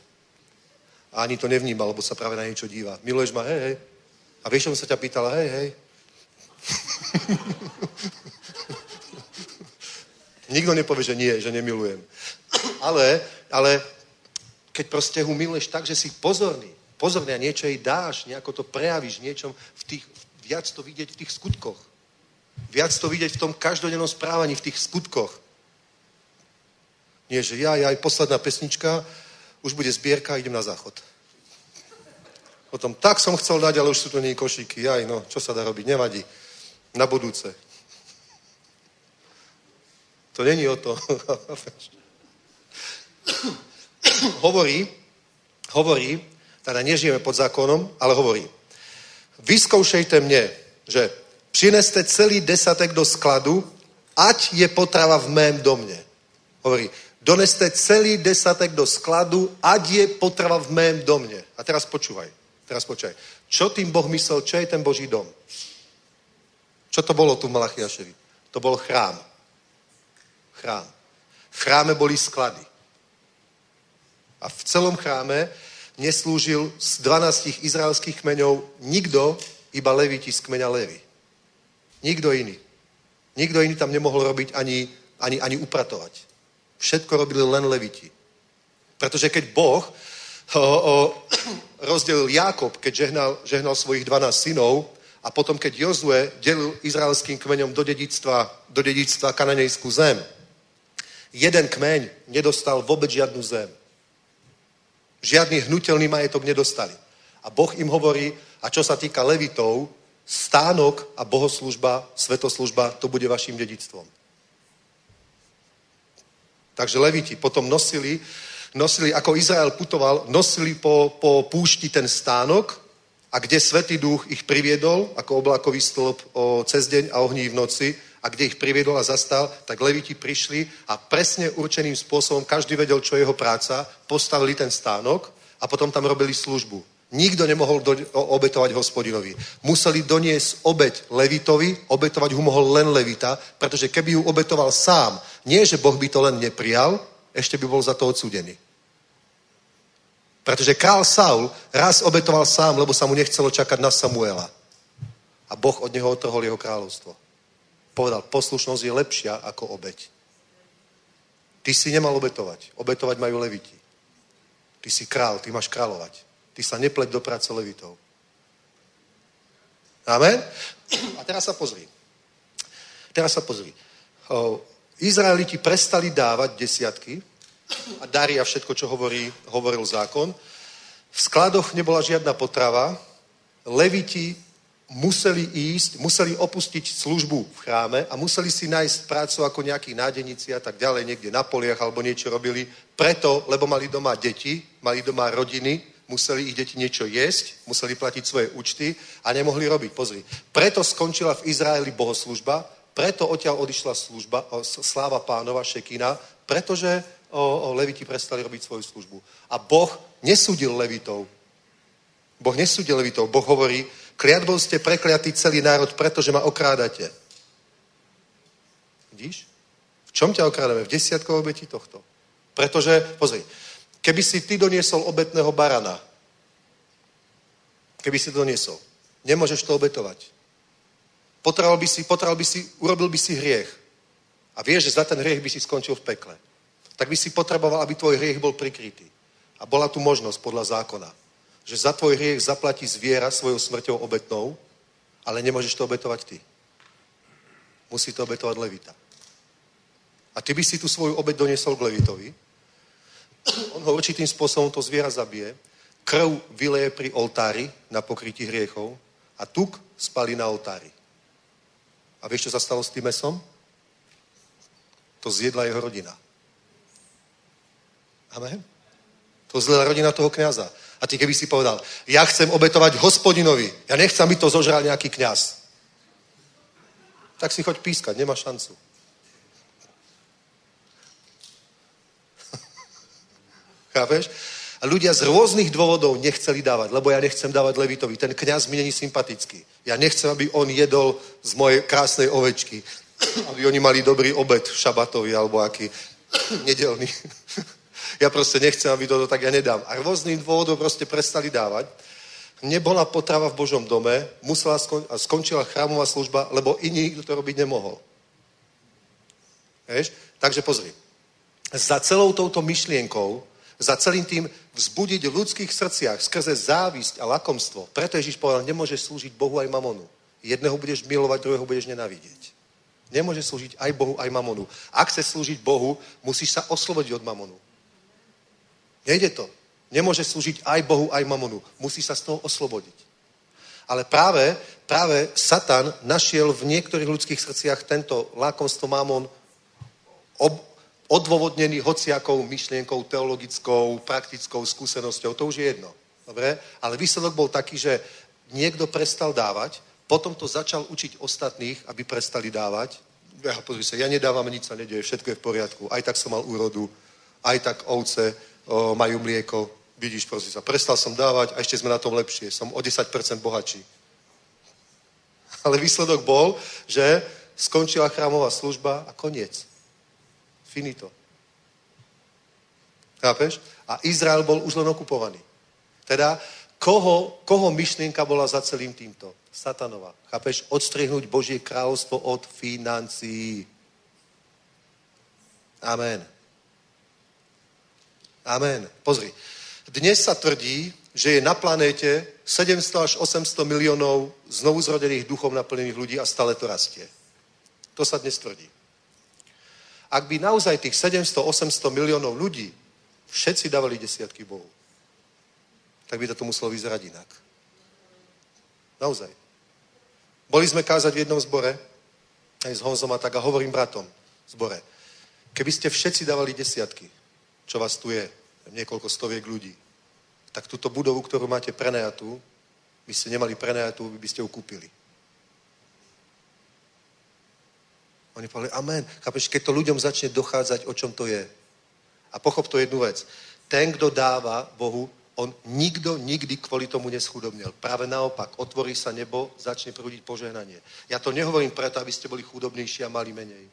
A ani to nevníma, lebo sa práve na niečo díva. Miluješ ma? Hej, hej. A vieš, som sa ťa pýtala? Hej, hej. Nikto nepovie, že nie, že nemilujem. Ale, ale keď proste ho miluješ tak, že si pozorný, pozorný a niečo jej dáš, nejako to prejavíš niečom, v tých, viac to vidieť v tých skutkoch. Viac to vidieť v tom každodennom správaní, v tých skutkoch. Nie, že ja, ja, aj posledná pesnička, už bude zbierka, idem na záchod. Potom tak som chcel dať, ale už sú to nie košíky. Jaj, no, čo sa dá robiť, nevadí. Na budúce. To není o to. hovorí, hovorí, teda nežijeme pod zákonom, ale hovorí, vyskoušejte mne, že přineste celý desatek do skladu, ať je potrava v mém domě. Hovorí, doneste celý desatek do skladu, ať je potrava v mém domě. A teraz počúvaj, teraz počúvaj. Čo tým Boh myslel, čo je ten Boží dom? Čo to bolo tu v Malachiaševi? To bol chrám. Chrám. V chráme boli sklady. A v celom chráme neslúžil z 12 izraelských kmeňov nikto, iba leviti z kmeňa Levy. Nikto iný. Nikto iný tam nemohol robiť ani, ani, ani upratovať. Všetko robili len leviti. Pretože keď Boh o, o, rozdelil Jákob, keď žehnal, žehnal svojich 12 synov, a potom, keď Jozue delil izraelským kmeňom do dedictva, do dedictva kananejskú zem, jeden kmeň nedostal vôbec žiadnu zem. Žiadny hnutelný majetok nedostali. A Boh im hovorí, a čo sa týka levitov, stánok a bohoslužba, svetoslužba, to bude vašim dedictvom. Takže leviti potom nosili, nosili, ako Izrael putoval, nosili po, po púšti ten stánok a kde Svetý duch ich priviedol, ako oblákový stĺp o, cez deň a ohní v noci, a kde ich priviedol a zastal, tak leviti prišli a presne určeným spôsobom, každý vedel, čo je jeho práca, postavili ten stánok a potom tam robili službu. Nikto nemohol do, obetovať hospodinovi. Museli doniesť obeť Levitovi, obetovať ho mohol len Levita, pretože keby ju obetoval sám, nie, že Boh by to len neprijal, ešte by bol za to odsudený. Pretože král Saul raz obetoval sám, lebo sa mu nechcelo čakať na Samuela. A Boh od neho otrhol jeho kráľovstvo. Povedal, poslušnosť je lepšia ako obeť. Ty si nemal obetovať. Obetovať majú leviti. Ty si král, ty máš kráľovať. Ty sa nepleť do práce levitov. Amen? A teraz sa pozri. Teraz sa pozri. Izraeliti prestali dávať desiatky, a dary a všetko, čo hovorí, hovoril zákon. V skladoch nebola žiadna potrava. Leviti museli ísť, museli opustiť službu v chráme a museli si nájsť prácu ako nejakí nádeníci a tak ďalej, niekde na poliach alebo niečo robili, preto, lebo mali doma deti, mali doma rodiny, museli ich deti niečo jesť, museli platiť svoje účty a nemohli robiť. Pozri, preto skončila v Izraeli bohoslužba, preto odtiaľ odišla služba, sláva pánova Šekina, pretože o, o, leviti prestali robiť svoju službu. A Boh nesúdil levitov. Boh nesúdil levitov. Boh hovorí, kliatbou ste prekliatý celý národ, pretože ma okrádate. Vidíš? V čom ťa okrádame? V desiatkov obeti tohto. Pretože, pozri, keby si ty doniesol obetného barana, keby si doniesol, nemôžeš to obetovať. Potreboval by si, potreboval by si, urobil by si hriech. A vieš, že za ten hriech by si skončil v pekle. Tak by si potreboval, aby tvoj hriech bol prikrytý. A bola tu možnosť podľa zákona, že za tvoj hriech zaplatí zviera svojou smrťou obetnou, ale nemôžeš to obetovať ty. Musí to obetovať Levita. A ty by si tú svoju obet doniesol k Levitovi, on ho určitým spôsobom to zviera zabije, krv vyleje pri oltári na pokrytí hriechov a tuk spali na oltári. A vieš, čo sa stalo s tým mesom? To zjedla jeho rodina. Amen? To zjedla rodina toho kniaza. A ty keby si povedal, ja chcem obetovať hospodinovi, ja nechcem, aby to zožral nejaký kňaz. Tak si choď pískať, nemá šancu. Chápeš? A ľudia z rôznych dôvodov nechceli dávať, lebo ja nechcem dávať Levitovi. Ten kňaz mi není sympatický. Ja nechcem, aby on jedol z mojej krásnej ovečky. Aby oni mali dobrý obed šabatovi alebo aký nedelný. Ja proste nechcem, aby toto tak ja nedám. A rôznych dôvodov proste prestali dávať. Nebola potrava v Božom dome, musela skon- a skončila chrámová služba, lebo iný to robiť nemohol. Vieš? Takže pozri. Za celou touto myšlienkou za celým tým vzbudiť v ľudských srdciach skrze závisť a lakomstvo. Preto Ježiš povedal, nemôžeš slúžiť Bohu aj mamonu. Jedného budeš milovať, druhého budeš nenávidieť. Nemôže slúžiť aj Bohu, aj mamonu. Ak chceš slúžiť Bohu, musíš sa oslobodiť od mamonu. Nejde to. Nemôže slúžiť aj Bohu, aj mamonu. Musí sa z toho oslobodiť. Ale práve, práve Satan našiel v niektorých ľudských srdciach tento lákomstvo mamon ob, odôvodnený hociakou myšlienkou, teologickou, praktickou skúsenosťou, to už je jedno. Dobre? Ale výsledok bol taký, že niekto prestal dávať, potom to začal učiť ostatných, aby prestali dávať. Ja, pozri sa, ja nedávam, nič sa nedieje, všetko je v poriadku. Aj tak som mal úrodu, aj tak ovce o, majú mlieko. Vidíš, pozri sa, prestal som dávať a ešte sme na tom lepšie. Som o 10% bohatší. Ale výsledok bol, že skončila chrámová služba a koniec. Finito. Chápeš? A Izrael bol už len okupovaný. Teda, koho, koho myšlienka bola za celým týmto? Satanova. Chápeš? Odstrihnúť Božie kráľovstvo od financií. Amen. Amen. Pozri. Dnes sa tvrdí, že je na planéte 700 až 800 miliónov znovuzrodených duchom naplnených ľudí a stále to rastie. To sa dnes tvrdí. Ak by naozaj tých 700-800 miliónov ľudí všetci dávali desiatky Bohu, tak by to muselo vyzerať inak. Naozaj. Boli sme kázať v jednom zbore, aj s Honzom a tak, a hovorím bratom v zbore, keby ste všetci dávali desiatky, čo vás tu je, niekoľko stoviek ľudí, tak túto budovu, ktorú máte prenajatú, by ste nemali prenajatú, by ste ju kúpili. Oni povedali, amen. Chápeš, keď to ľuďom začne dochádzať, o čom to je. A pochop to jednu vec. Ten, kto dáva Bohu, on nikdo nikdy kvôli tomu neschudobnil. Práve naopak, otvorí sa nebo, začne prúdiť požehnanie. Ja to nehovorím preto, aby ste boli chudobnejší a mali menej.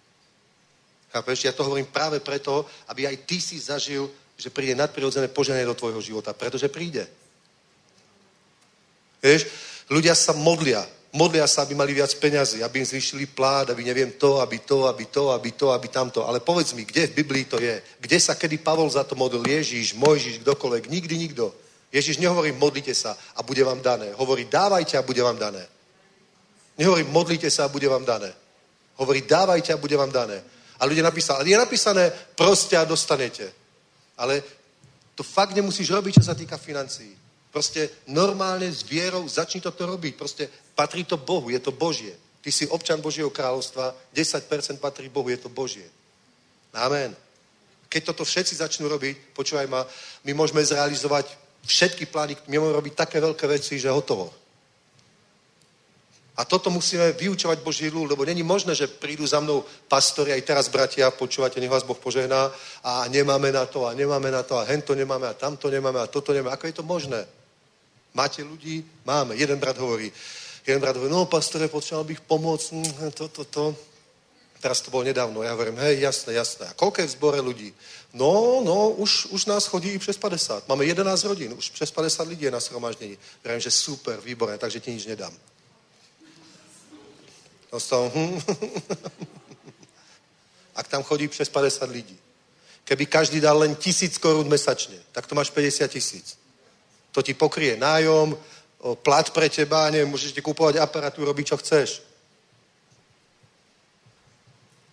Chápeš? Ja to hovorím práve preto, aby aj ty si zažil, že príde nadprirodzené požehnanie do tvojho života. Pretože príde. Vieš? Ľudia sa modlia modlia sa, aby mali viac peňazí, aby im zvýšili plát, aby neviem to, aby to, aby to, aby to, aby tamto. Ale povedz mi, kde v Biblii to je? Kde sa kedy Pavol za to modlil? Ježíš, Mojžiš, kdokoľvek? Nikdy nikto. Ježíš nehovorí, modlite sa a bude vám dané. Hovorí, dávajte a bude vám dané. Nehovorí, modlite sa a bude vám dané. Hovorí, dávajte a bude vám dané. A ľudia napísali, ale je napísané, proste a dostanete. Ale to fakt nemusíš robiť, čo sa týka financií. Proste normálne s vierou začni toto robiť. Proste patrí to Bohu, je to Božie. Ty si občan Božieho kráľovstva, 10% patrí Bohu, je to Božie. Amen. Keď toto všetci začnú robiť, počúvaj ma, my môžeme zrealizovať všetky plány, my môžeme robiť také veľké veci, že hotovo. A toto musíme vyučovať Boží ľud, lebo není možné, že prídu za mnou pastori, aj teraz bratia, počúvate, nech vás Boh požehná, a nemáme na to, a nemáme na to, a hento nemáme, a tamto nemáme, a toto nemáme. Ako je to možné? Máte ľudí? Máme. Jeden brat hovorí, jeden brat hovorí, no pastore, potreboval bych pomôcť, hm, to, to, to. Teraz to bolo nedávno. Ja hovorím, hej, jasné, jasné. A koľko je v zbore ľudí? No, no, už, už nás chodí i přes 50. Máme 11 rodín, už přes 50 lidí je na shromaždení. Vravím, že super, výborné, takže ti nič nedám. Dostal, hm. Ak tam chodí přes 50 lidí. Keby každý dal len tisíc korún mesačne, tak to máš 50 tisíc. To ti pokrie nájom, plat pre teba, neviem, môžeš ti kúpovať aparatúru, robiť, čo chceš.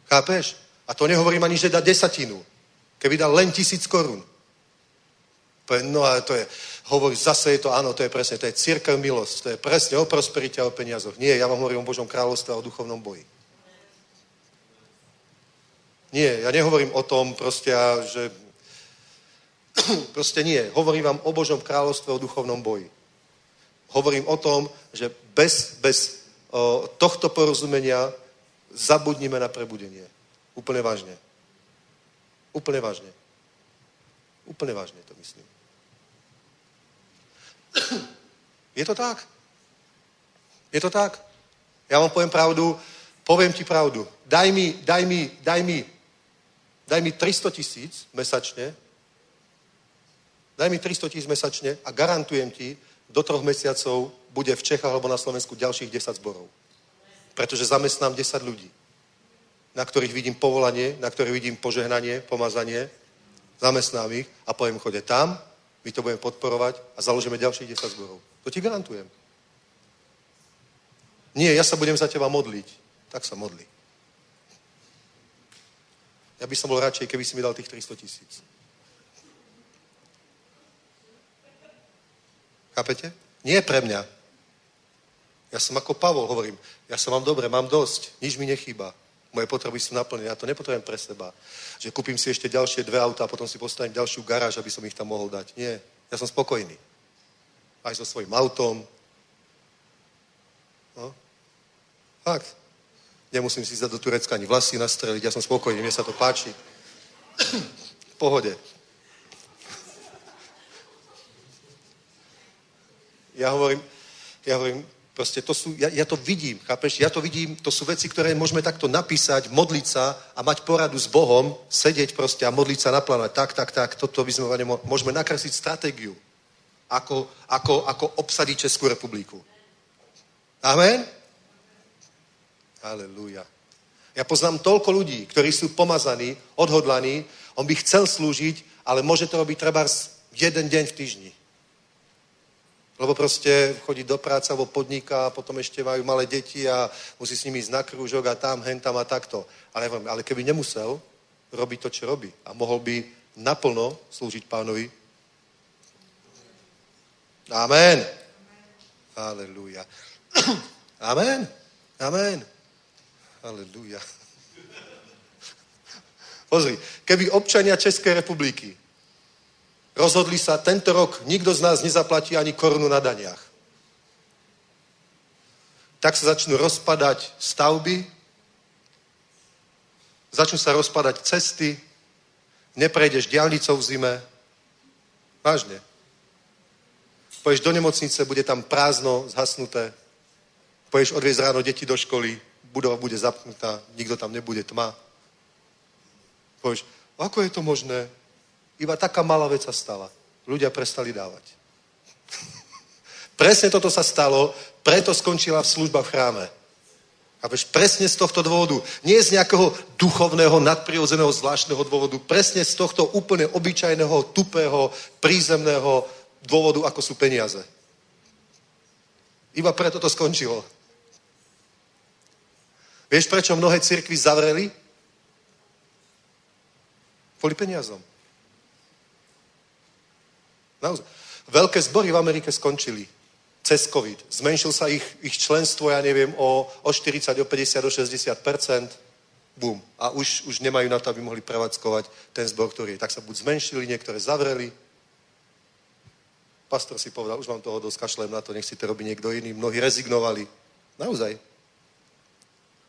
Chápeš? A to nehovorím ani, že dá desatinu. Keby dal len tisíc korún. No a to je, hovorí, zase je to, áno, to je presne, to je církev milosť, to je presne o prosperite a o peniazoch. Nie, ja vám hovorím o Božom kráľovstve a o duchovnom boji. Nie, ja nehovorím o tom proste, že proste nie. Hovorím vám o Božom kráľovstve, o duchovnom boji. Hovorím o tom, že bez, bez o, tohto porozumenia zabudnime na prebudenie. Úplne vážne. Úplne vážne. Úplne vážne. Je to tak. Je to tak. Ja vám poviem pravdu, poviem ti pravdu. Daj mi, daj mi, daj mi, daj mi 300 tisíc mesačne, daj mi 300 tisíc mesačne a garantujem ti, do troch mesiacov bude v Čechách alebo na Slovensku ďalších 10 zborov. Pretože zamestnám 10 ľudí, na ktorých vidím povolanie, na ktorých vidím požehnanie, pomazanie, zamestnám ich a poviem, chode tam, my to budeme podporovať a založíme ďalších 10 zborov. To ti garantujem. Nie, ja sa budem za teba modliť. Tak sa modli. Ja by som bol radšej, keby si mi dal tých 300 tisíc. Chápete? Nie pre mňa. Ja som ako Pavol, hovorím, ja som mám dobre, mám dosť, nič mi nechýba. Moje potreby sú naplnené, ja to nepotrebujem pre seba. Že kúpim si ešte ďalšie dve auta a potom si postavím ďalšiu garáž, aby som ich tam mohol dať. Nie, ja som spokojný. Aj so svojím autom. No. Fakt. Nemusím si ísť do Turecka ani vlasy nastreliť, ja som spokojný, mne sa to páči. v pohode. Ja hovorím, ja hovorím, proste to sú, ja, ja to vidím, chápeš? Ja to vidím, to sú veci, ktoré môžeme takto napísať, modliť sa a mať poradu s Bohom, sedieť proste a modliť sa naplánovať. Tak, tak, tak, toto by sme môžeme nakresliť stratégiu, ako, ako, ako obsadiť Českú republiku. Amen? Aleluja. Ja poznám toľko ľudí, ktorí sú pomazaní, odhodlaní, on by chcel slúžiť, ale môže to robiť treba jeden deň v týždni. Lebo proste chodí do práce alebo podniká a potom ešte majú malé deti a musí s nimi ísť na krúžok a tam, hen tam a takto. Ale, ale keby nemusel robiť to, čo robí a mohol by naplno slúžiť pánovi. Amen. Aleluja. Amen. Amen. Aleluja. Pozri, keby občania Českej republiky Rozhodli sa, tento rok nikto z nás nezaplatí ani korunu na daniach. Tak sa začnú rozpadať stavby, začnú sa rozpadať cesty, neprejdeš diálnicou v zime. Vážne. Poješ do nemocnice, bude tam prázdno, zhasnuté. Poješ odviezť ráno deti do školy, budova bude zapnutá, nikto tam nebude, tma. Povieš, ako je to možné? Iba taká malá vec sa stala. Ľudia prestali dávať. Presne toto sa stalo, preto skončila služba v chráme. A presne z tohto dôvodu, nie z nejakého duchovného, nadprirodzeného, zvláštneho dôvodu, presne z tohto úplne obyčajného, tupého, prízemného dôvodu, ako sú peniaze. Iba preto to skončilo. Vieš, prečo mnohé cirkvy zavreli? Kvôli peniazom. Naozaj. Veľké zbory v Amerike skončili cez COVID. Zmenšil sa ich, ich členstvo, ja neviem, o, o 40, o 50, o 60 Bum. A už, už nemajú na to, aby mohli prevádzkovať ten zbor, ktorý je. Tak sa buď zmenšili, niektoré zavreli. Pastor si povedal, už mám toho dosť, kašlem na to, nech si to robí niekto iný. Mnohí rezignovali. Naozaj.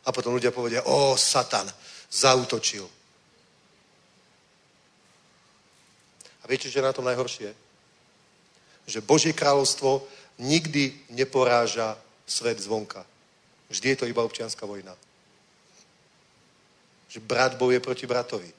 A potom ľudia povedia, o, Satan, zautočil. A viete, že je na tom najhoršie? Že Božie kráľovstvo nikdy neporáža svet zvonka. Vždy je to iba občianská vojna. Že brat bojuje proti bratovi.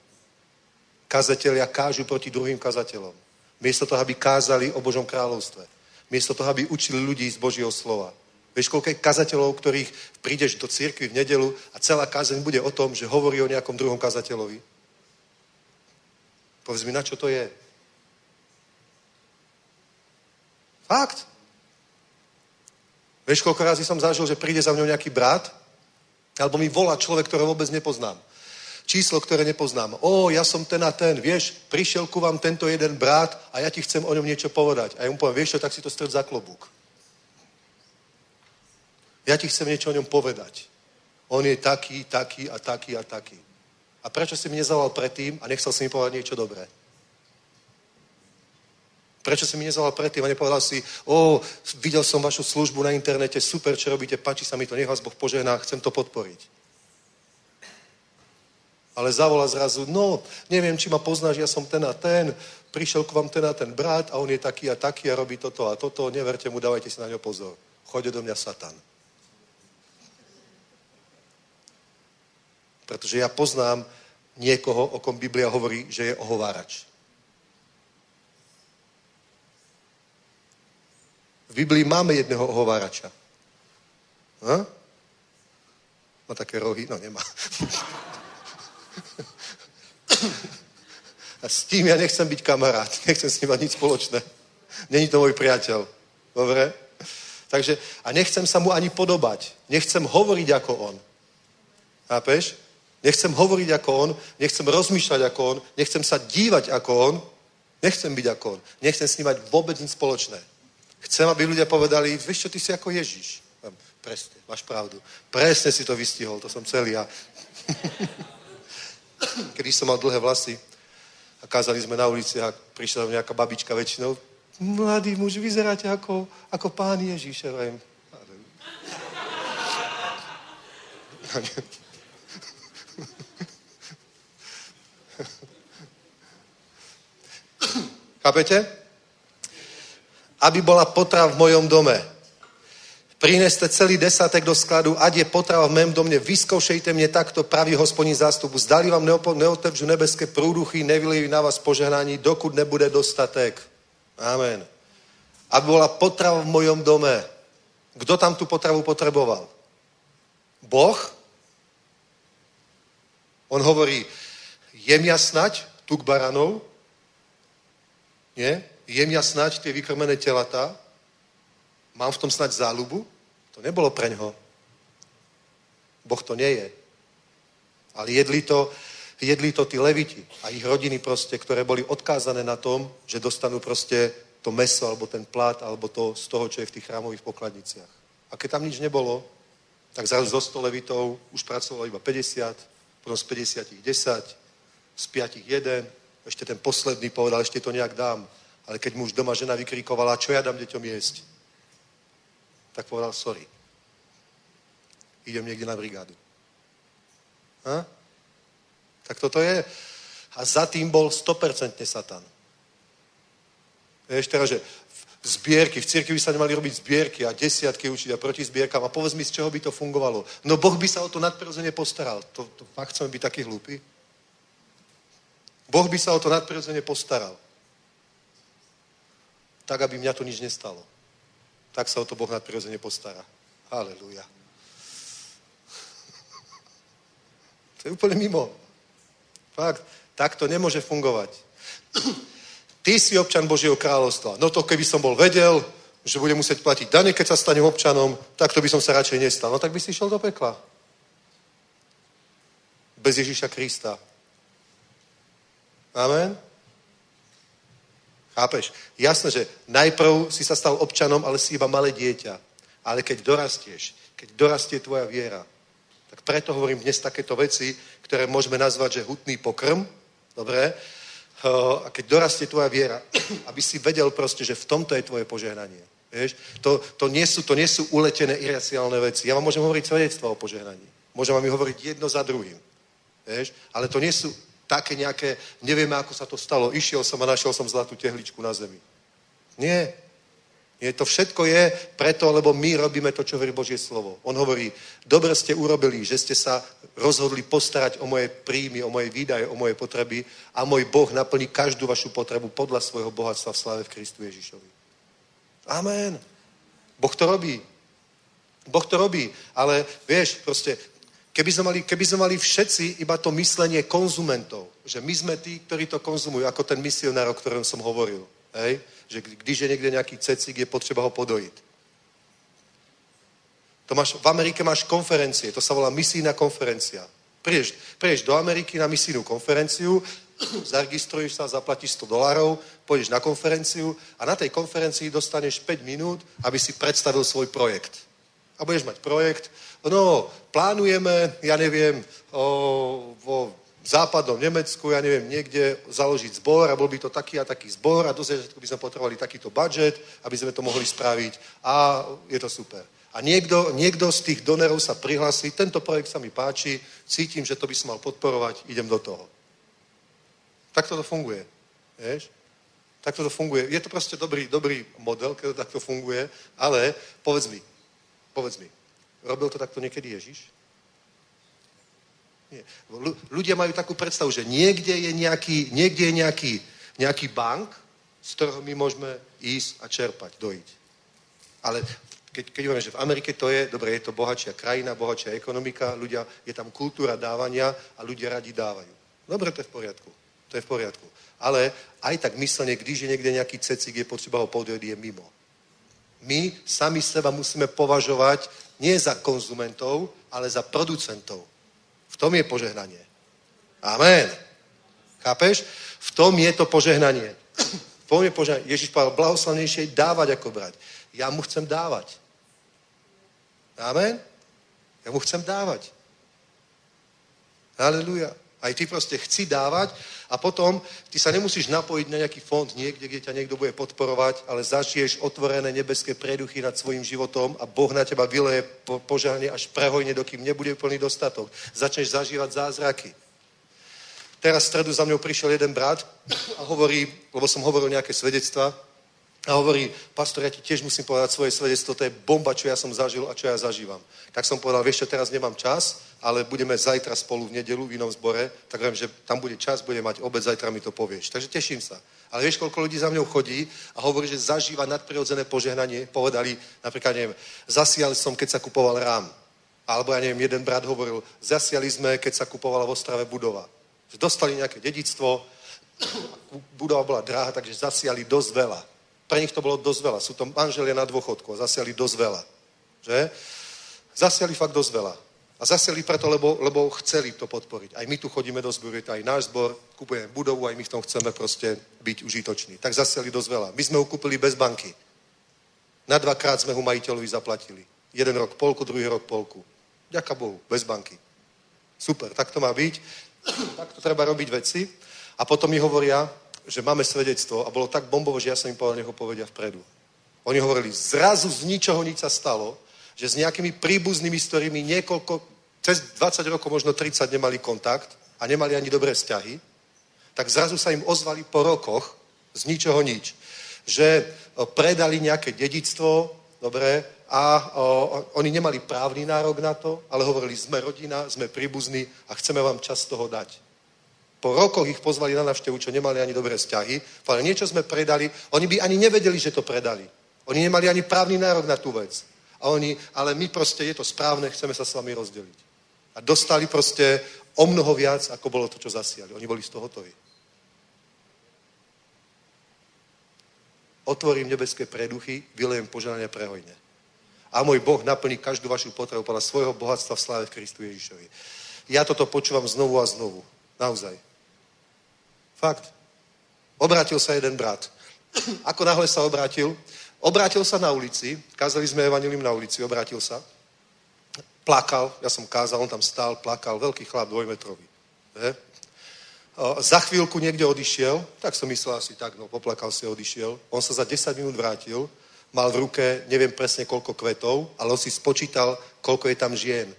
Kazatelia kážu proti druhým kazateľom. Miesto toho, aby kázali o Božom kráľovstve. Miesto toho, aby učili ľudí z Božieho slova. Vieš, koľko je kazateľov, ktorých prídeš do cirkvi v nedelu a celá kázeň bude o tom, že hovorí o nejakom druhom kazateľovi? Povedz mi, na čo to je? Fakt. Vieš, koľko razy som zažil, že príde za mňou nejaký brat, alebo mi volá človek, ktorého vôbec nepoznám. Číslo, ktoré nepoznám. O, ja som ten a ten, vieš, prišiel ku vám tento jeden brat a ja ti chcem o ňom niečo povedať. A ja mu poviem, vieš čo, tak si to stred za klobúk. Ja ti chcem niečo o ňom povedať. On je taký, taký a taký a taký. A prečo si mi nezavolal predtým a nechcel si mi povedať niečo dobré? Prečo si mi nezavolal predtým a nepovedal si, o, videl som vašu službu na internete, super, čo robíte, páči sa mi to, nech vás Boh požehná, chcem to podporiť. Ale zavolá zrazu, no, neviem, či ma poznáš, ja som ten a ten, prišiel k vám ten a ten brat a on je taký a taký a robí toto a toto, neverte mu, dávajte si na ňo pozor. Chodí do mňa Satan. Pretože ja poznám niekoho, o kom Biblia hovorí, že je ohovárač. V Biblii máme jedného ohovárača. Ha? Má také rohy? No, nemá. A s tím ja nechcem byť kamarát. Nechcem s ním mať nič spoločné. Není to môj priateľ. Dobre? Takže, a nechcem sa mu ani podobať. Nechcem hovoriť ako on. Chápeš? Nechcem hovoriť ako on, nechcem rozmýšľať ako on, nechcem sa dívať ako on, nechcem byť ako on. Nechcem s ním mať vôbec nič spoločné. Chcem, aby ľudia povedali, vieš čo, ty si ako Ježiš. Presne, máš pravdu. Presne si to vystihol, to som celý ja. Keď som mal dlhé vlasy a kázali sme na ulici a prišla tam nejaká babička väčšinou, mladý muž, vyzeráte ako, ako pán Ježiš. Ja viem, Chápete? Aby bola potrava v mojom dome. Prineste celý desátek do skladu, ať je potrava v mém domě, vyskoušejte mě takto, pravý hospodní zástupu. Zdali vám neotevřu nebeské prúduchy, nevylijí na vás požehnání, dokud nebude dostatek. Amen. Aby bola potrava v mojom dome. Kto tam tu potravu potreboval? Boh? On hovorí, jem ja snať tuk baranov? Nie? Jem ja snať tie vykrmené telata, mám v tom snať záľubu? To nebolo pre ňoho. Boh to nie je. Ale jedli to, jedli to tí leviti a ich rodiny proste, ktoré boli odkázané na tom, že dostanú proste to meso, alebo ten plát, alebo to z toho, čo je v tých chrámových pokladniciach. A keď tam nič nebolo, tak zrazu zo 100 levitov už pracovalo iba 50, potom z 50 10, z 5 1, ešte ten posledný povedal, ešte to nejak dám. Ale keď mu už doma žena vykríkovala, čo ja dám deťom jesť, tak povedal, sorry. Idem niekde na brigádu. Ha? Tak toto je. A za tým bol 100% Satan. Vieš teraz, že v zbierky, v cirkvi sa nemali robiť zbierky a desiatky učiť a proti zbierkam a povedz mi, z čoho by to fungovalo. No Boh by sa o to nadprirodzene postaral. To, to fakt chceme byť taký hlúpi? Boh by sa o to nadprirodzene postaral tak, aby mňa to nič nestalo. Tak sa o to Boh nadprirodzene postará. Halelúja. To je úplne mimo. Fakt. Tak to nemôže fungovať. Ty si občan Božieho kráľovstva. No to keby som bol vedel, že bude musieť platiť dane, keď sa stanem občanom, tak to by som sa radšej nestal. No tak by si išiel do pekla. Bez Ježíša Krista. Amen? Chápeš? Jasné, že najprv si sa stal občanom, ale si iba malé dieťa. Ale keď dorastieš, keď dorastie tvoja viera, tak preto hovorím dnes takéto veci, ktoré môžeme nazvať, že hutný pokrm, dobre? A keď dorastie tvoja viera, aby si vedel proste, že v tomto je tvoje požehnanie. Vieš? To, to, nie sú, to nie sú uletené iraciálne veci. Ja vám môžem hovoriť svedectva o požehnaní. Môžem vám hovoriť jedno za druhým. Vieš? Ale to nie sú také nejaké, nevieme, ako sa to stalo. Išiel som a našiel som zlatú tehličku na zemi. Nie. Nie, to všetko je preto, lebo my robíme to, čo hovorí Božie slovo. On hovorí, dobre ste urobili, že ste sa rozhodli postarať o moje príjmy, o moje výdaje, o moje potreby a môj Boh naplní každú vašu potrebu podľa svojho bohatstva v sláve v Kristu Ježišovi. Amen. Boh to robí. Boh to robí, ale vieš, proste, keby sme, mali, keby sme mali všetci iba to myslenie konzumentov, že my sme tí, ktorí to konzumujú, ako ten misionár, o ktorom som hovoril, hej? že když je niekde nejaký cecík, je potřeba ho podojit. To máš, v Amerike máš konferencie, to sa volá misijná konferencia. Prídeš, prídeš do Ameriky na misijnú konferenciu, zaregistruješ sa, zaplatíš 100 dolárov, pôjdeš na konferenciu a na tej konferencii dostaneš 5 minút, aby si predstavil svoj projekt. A budeš mať projekt, no, plánujeme, ja neviem, o, vo západnom Nemecku, ja neviem, niekde založiť zbor a bol by to taký a taký zbor a do začiatku by sme potrebovali takýto budget, aby sme to mohli spraviť a je to super. A niekto, niekto z tých donerov sa prihlasí, tento projekt sa mi páči, cítim, že to by som mal podporovať, idem do toho. Takto to funguje. Vieš? Takto to funguje. Je to proste dobrý, dobrý model, keď to takto funguje, ale povedz mi, povedz mi, robil to takto niekedy Ježiš? Nie. Ľudia majú takú predstavu, že niekde je nejaký, niekde je nejaký, nejaký bank, z ktorého my môžeme ísť a čerpať, dojiť. Ale keď, keď hovorím, že v Amerike to je, dobre, je to bohatšia krajina, bohatšia ekonomika, ľudia, je tam kultúra dávania a ľudia radi dávajú. Dobre, to je v poriadku. To je v poriadku. Ale aj tak myslenie, když je niekde nejaký cecík, je potřeba ho podeliť, je mimo. My sami seba musíme považovať nie za konzumentov, ale za producentov. V tom je požehnanie. Amen. Chápeš? V tom je to požehnanie. V tom je požehnanie. Ježiš povedal, blahoslavnejšie je dávať ako brať. Ja mu chcem dávať. Amen? Ja mu chcem dávať. Halleluja. Aj ty proste chci dávať a potom ty sa nemusíš napojiť na nejaký fond niekde, kde ťa niekto bude podporovať, ale zažiješ otvorené nebeské preduchy nad svojim životom a Boh na teba vyleje po, požahne až prehojne, dokým nebude plný dostatok. Začneš zažívať zázraky. Teraz v stredu za mňou prišiel jeden brat a hovorí, lebo som hovoril nejaké svedectva, a hovorí, pastor, ja ti tiež musím povedať svoje svedectvo, to je bomba, čo ja som zažil a čo ja zažívam. Tak som povedal, vieš čo, teraz nemám čas, ale budeme zajtra spolu v nedelu v inom zbore, tak viem, že tam bude čas, bude mať obec, zajtra mi to povieš. Takže teším sa. Ale vieš, koľko ľudí za mňou chodí a hovorí, že zažíva nadprirodzené požehnanie. Povedali, napríklad, neviem, zasial som, keď sa kupoval rám. Alebo ja neviem, jeden brat hovoril, zasiali sme, keď sa kupovala v Ostrave budova. Dostali nejaké dedictvo, budova bola dráha, takže zasiali dosť veľa. Pre nich to bolo dosť veľa. Sú to manželia na dôchodku a zasiali dosť veľa. Že? Zasiali fakt dosť veľa. A zasiali preto, lebo, lebo chceli to podporiť. Aj my tu chodíme do zboru, je to aj náš zbor, kupujeme budovu, aj my v tom chceme proste byť užitoční. Tak zasiali dosť veľa. My sme ho kúpili bez banky. Na dvakrát sme ho majiteľovi zaplatili. Jeden rok polku, druhý rok polku. Ďaká Bohu, bez banky. Super, tak to má byť. tak to treba robiť veci. A potom mi hovoria, že máme svedectvo a bolo tak bombovo, že ja som im povedal, nech ho povedia vpredu. Oni hovorili, zrazu z ničoho nič sa stalo, že s nejakými príbuznými, s ktorými niekoľko, cez 20 rokov, možno 30 nemali kontakt a nemali ani dobré vzťahy, tak zrazu sa im ozvali po rokoch z ničoho nič. Že predali nejaké dedictvo, dobre, a o, oni nemali právny nárok na to, ale hovorili, sme rodina, sme príbuzní a chceme vám čas z toho dať. Po rokoch ich pozvali na navštevu, čo nemali ani dobré vzťahy. Ale niečo sme predali. Oni by ani nevedeli, že to predali. Oni nemali ani právny nárok na tú vec. A oni, ale my proste, je to správne, chceme sa s vami rozdeliť. A dostali proste o mnoho viac, ako bolo to, čo zasiali. Oni boli z toho hotoví. Otvorím nebeské preduchy, vylejem poželania prehojne. A môj Boh naplní každú vašu potrebu podľa svojho bohatstva v sláve v Kristu Ježišovi. Ja toto počúvam znovu a znovu. Naozaj. Fakt. Obrátil sa jeden brat. ako náhle sa obrátil, obrátil sa na ulici, kázali sme evanilium na ulici, obrátil sa, plakal, ja som kázal, on tam stál, plakal, veľký chlap, dvojmetrový. He? Za chvíľku niekde odišiel, tak som myslel asi tak, no poplakal si, odišiel. On sa za 10 minút vrátil, mal v ruke neviem presne koľko kvetov, ale on si spočítal, koľko je tam žien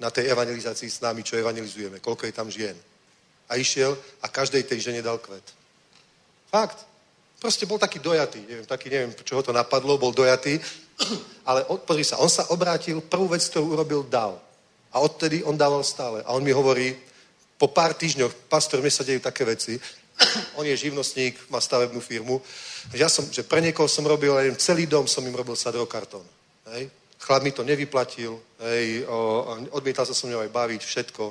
na tej evangelizácii s nami, čo evangelizujeme, koľko je tam žien. A išiel a každej tej žene dal kvet. Fakt. Proste bol taký dojatý, neviem, taký, neviem, čo ho to napadlo, bol dojatý, ale pozri sa, on sa obrátil, prvú vec, ktorú urobil, dal. A odtedy on dával stále. A on mi hovorí, po pár týždňoch, pastor, mne sa dejú také veci, on je živnostník, má stavebnú firmu, ja som, že pre niekoho som robil, neviem, celý dom som im robil sadrokartón. Hej? Chlap mi to nevyplatil, hej, o, odmietal sa so mnou aj baviť, všetko.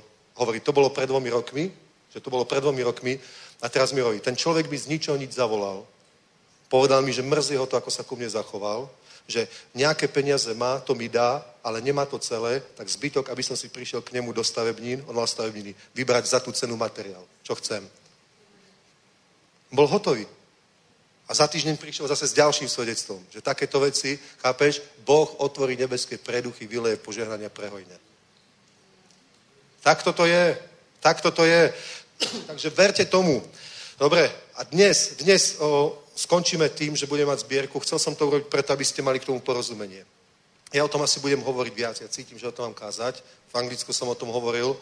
Hovorí, to bolo pred dvomi rokmi, že to bolo pred dvomi rokmi a teraz mi hovorí, ten človek mi z ničoho nič zavolal. Povedal mi, že mrzí ho to, ako sa ku mne zachoval, že nejaké peniaze má, to mi dá, ale nemá to celé, tak zbytok, aby som si prišiel k nemu do stavebnín, on mal stavebniny, vybrať za tú cenu materiál, čo chcem. Bol hotový. A za týždeň prišiel zase s ďalším svedectvom, že takéto veci, chápeš, Boh otvorí nebeské preduchy, vyleje požehnania prehojne. Tak toto je. Tak toto je. Takže verte tomu. Dobre, a dnes, dnes o, skončíme tým, že budeme mať zbierku. Chcel som to urobiť preto, aby ste mali k tomu porozumenie. Ja o tom asi budem hovoriť viac. Ja cítim, že o tom mám kázať. V Anglicku som o tom hovoril.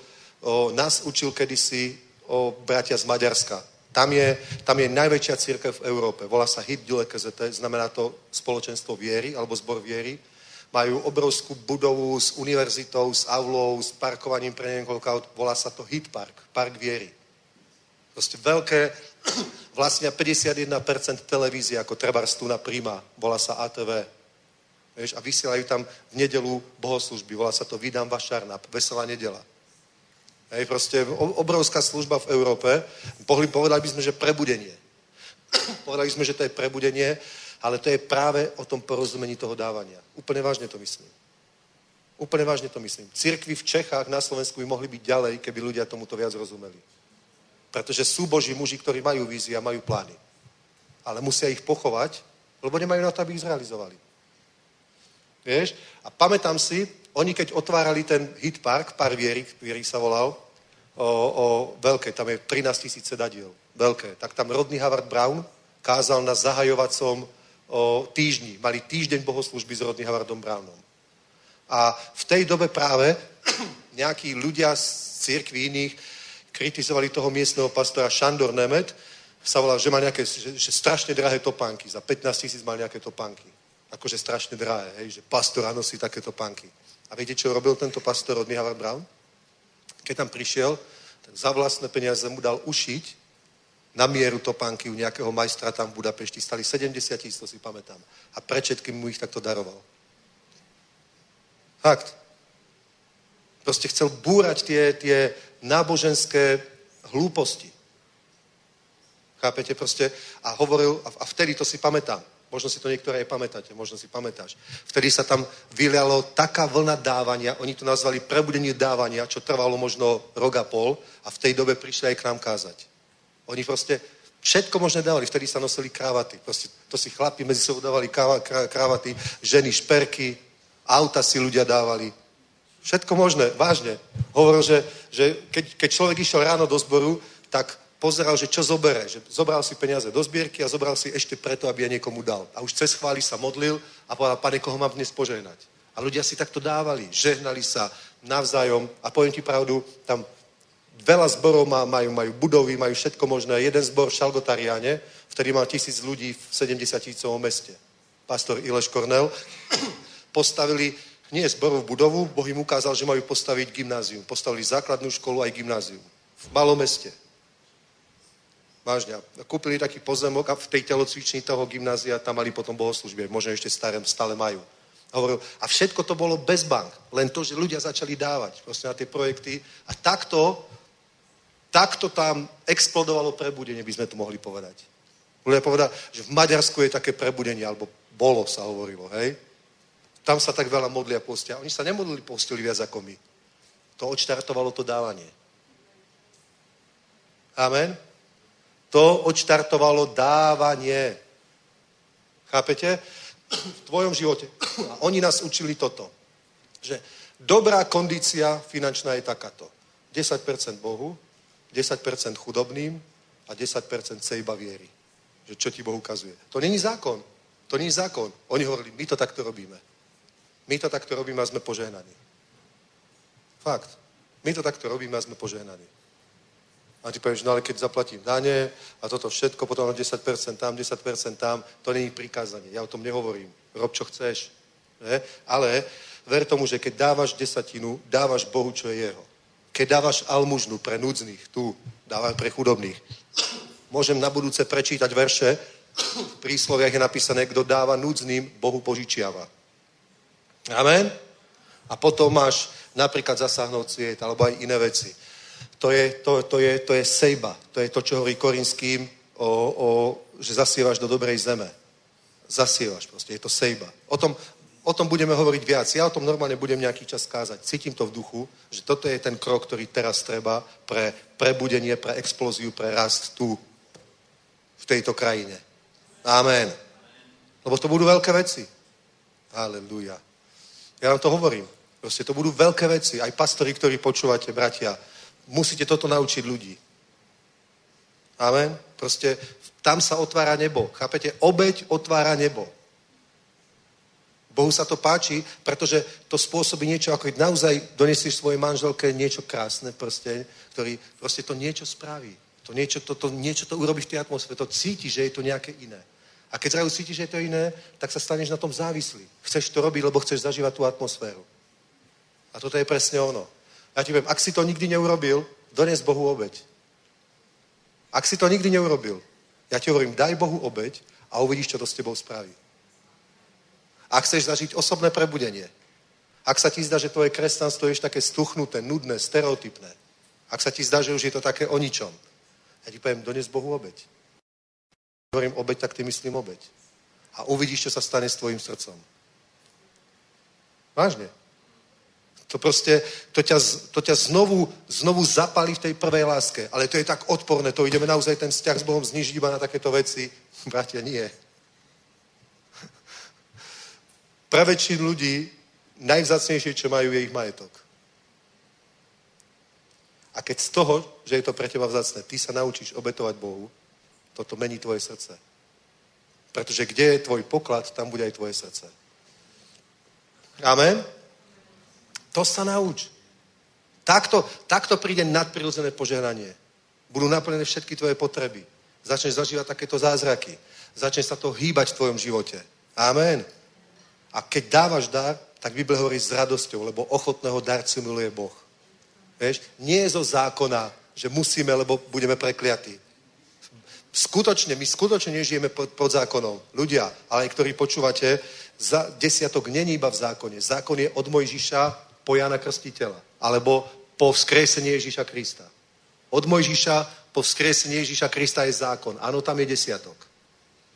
O, nás učil kedysi o bratia z Maďarska. Tam je, tam je najväčšia církev v Európe. Volá sa Hit Dule KZT, znamená to spoločenstvo viery alebo zbor viery. Majú obrovskú budovu s univerzitou, s aulou, s parkovaním pre neviem koľko Volá sa to Hit Park, Park viery. Proste veľké, vlastne 51% televízie, ako treba tu na Prima, volá sa ATV. Vieš, a vysielajú tam v nedelu bohoslužby, volá sa to Vydám Vašarna, Veselá nedela. Hej, proste obrovská služba v Európe. Pohli, povedali by sme, že prebudenie. povedali sme, že to je prebudenie, ale to je práve o tom porozumení toho dávania. Úplne vážne to myslím. Úplne vážne to myslím. Cirkvy v Čechách, na Slovensku by mohli byť ďalej, keby ľudia tomuto viac rozumeli. Pretože sú boží muži, ktorí majú vízie a majú plány. Ale musia ich pochovať, lebo nemajú na to, aby ich zrealizovali. Vieš? A pamätám si, oni keď otvárali ten hit park, pár viery, viery sa volal, o, o veľké, tam je 13 tisíc sedadiel, veľké, tak tam Rodney Howard Brown kázal na zahajovacom o, týždni. Mali týždeň bohoslužby s Rodney Howardom Brownom. A v tej dobe práve nejakí ľudia z církví iných kritizovali toho miestneho pastora Šandor Nemet, sa volal, že má nejaké že, že strašne drahé topánky. Za 15 tisíc mal nejaké topánky. Akože strašne drahé, hej, že pastor nosí také topánky. A viete, čo robil tento pastor od Howard Brown? Keď tam prišiel, tak za vlastné peniaze mu dal ušiť na mieru topánky u nejakého majstra tam v Budapešti. Stali 70 tisíc, to si pamätám. A pre všetkým mu ich takto daroval. Fakt. Proste chcel búrať tie, tie náboženské hlúposti. Chápete proste? A hovoril, a vtedy to si pamätám. Možno si to niektoré aj pamätáte, možno si pamätáš. Vtedy sa tam vylialo taká vlna dávania, oni to nazvali prebudenie dávania, čo trvalo možno rok a pol a v tej dobe prišli aj k nám kázať. Oni proste všetko možné dávali, vtedy sa nosili krávaty. Proste to si chlapi medzi sebou dávali krávaty, ženy šperky, auta si ľudia dávali. Všetko možné, vážne. Hovoril, že, že keď, keď človek išiel ráno do zboru, tak pozeral, že čo zobere. Že zobral si peniaze do zbierky a zobral si ešte preto, aby ja niekomu dal. A už cez chváli sa modlil a povedal, pane, koho mám dnes požehnať. A ľudia si takto dávali, žehnali sa navzájom a poviem ti pravdu, tam veľa zborov má, majú, majú budovy, majú všetko možné. Jeden zbor v Šalgotariáne, vtedy mal tisíc ľudí v 70 tisícovom meste. Pastor Ileš Kornel postavili nie zborovú budovu, Boh im ukázal, že majú postaviť gymnázium. Postavili základnú školu aj gymnázium. V malom meste. Vážne. Kúpili taký pozemok a v tej telocvični toho gymnázia tam mali potom bohoslužby. Možno ešte staré, stále majú. A hovoril, a všetko to bolo bez bank. Len to, že ľudia začali dávať proste na tie projekty. A takto, takto tam explodovalo prebudenie, by sme to mohli povedať. Ľudia povedať, že v Maďarsku je také prebudenie, alebo bolo sa hovorilo, hej? Tam sa tak veľa modlia postia. Oni sa nemodlili postili viac ako my. To odštartovalo to dávanie. Amen. To odštartovalo dávanie. Chápete? V tvojom živote. A oni nás učili toto. Že dobrá kondícia finančná je takáto. 10% Bohu, 10% chudobným a 10% sejba viery. Že čo ti Boh ukazuje. To není zákon. To není zákon. Oni hovorili, my to takto robíme. My to takto robíme a sme požehnaní. Fakt. My to takto robíme a sme požehnaní. A ty povieš, no ale keď zaplatím dane a toto všetko, potom 10% tam, 10% tam, to není prikázanie. Ja o tom nehovorím. Rob, čo chceš. Ne? Ale ver tomu, že keď dávaš desatinu, dávaš Bohu, čo je jeho. Keď dávaš almužnu pre núdznych, tu, dávaš pre chudobných. Môžem na budúce prečítať verše, v prísloviach je napísané, kto dáva núdznym, Bohu požičiava. Amen? A potom máš napríklad zasáhnout sviet, alebo aj iné veci. To je, to, to je, to je sejba. To je to, čo hovorí Korinským, o, o, že zasievaš do dobrej zeme. Zasievaš proste, je to sejba. O tom, o tom budeme hovoriť viac. Ja o tom normálne budem nejaký čas kázať. Cítim to v duchu, že toto je ten krok, ktorý teraz treba pre prebudenie, pre explóziu, pre rast tu, v tejto krajine. Amen. Lebo to budú veľké veci. Aleluja. Ja vám to hovorím. Proste to budú veľké veci. Aj pastori, ktorí počúvate, bratia, musíte toto naučiť ľudí. Amen. Proste tam sa otvára nebo. Chápete? Obeď otvára nebo. Bohu sa to páči, pretože to spôsobí niečo, ako keď naozaj donesieš svojej manželke niečo krásne, proste, ktorý proste to niečo spraví. To niečo to, to, niečo to urobí v tej atmosfére. To cíti, že je to nejaké iné. A keď zrazu cítiš, že je to iné, tak sa staneš na tom závislý. Chceš to robiť, lebo chceš zažívať tú atmosféru. A toto je presne ono. Ja ti poviem, ak si to nikdy neurobil, dones Bohu obeď. Ak si to nikdy neurobil, ja ti hovorím, daj Bohu obeď a uvidíš, čo to s tebou spraví. Ak chceš zažiť osobné prebudenie, ak sa ti zdá, že tvoje kresťanstvo je také stuchnuté, nudné, stereotypné, ak sa ti zdá, že už je to také o ničom, ja ti poviem, dones Bohu obeď. Hovorím obeď, tak ty myslím obeď. A uvidíš, čo sa stane s tvojim srdcom. Vážne. To proste, to ťa, to ťa znovu, znovu zapali v tej prvej láske. Ale to je tak odporné, to ideme naozaj ten vzťah s Bohom znižiť iba na takéto veci. Bratia, nie. Pre väčšinu ľudí najvzácnejšie, čo majú, je ich majetok. A keď z toho, že je to pre teba vzácne, ty sa naučíš obetovať Bohu, toto mení tvoje srdce. Pretože kde je tvoj poklad, tam bude aj tvoje srdce. Amen? To sa nauč. Takto, takto príde nadprirodzené požehnanie. Budú naplnené všetky tvoje potreby. Začneš zažívať takéto zázraky. Začneš sa to hýbať v tvojom živote. Amen. A keď dávaš dar, tak Biblia hovorí s radosťou, lebo ochotného darcu miluje Boh. Vieš? Nie je zo zákona, že musíme, lebo budeme prekliatí. Skutočne, my skutočne nežijeme pod, pod zákonom. Ľudia, ale ktorí počúvate, za, desiatok není iba v zákone. Zákon je od Mojžiša po Jana Krstiteľa. Alebo po vzkresení Ježíša Krista. Od Mojžiša po vzkresení Ježíša Krista je zákon. Áno, tam je desiatok.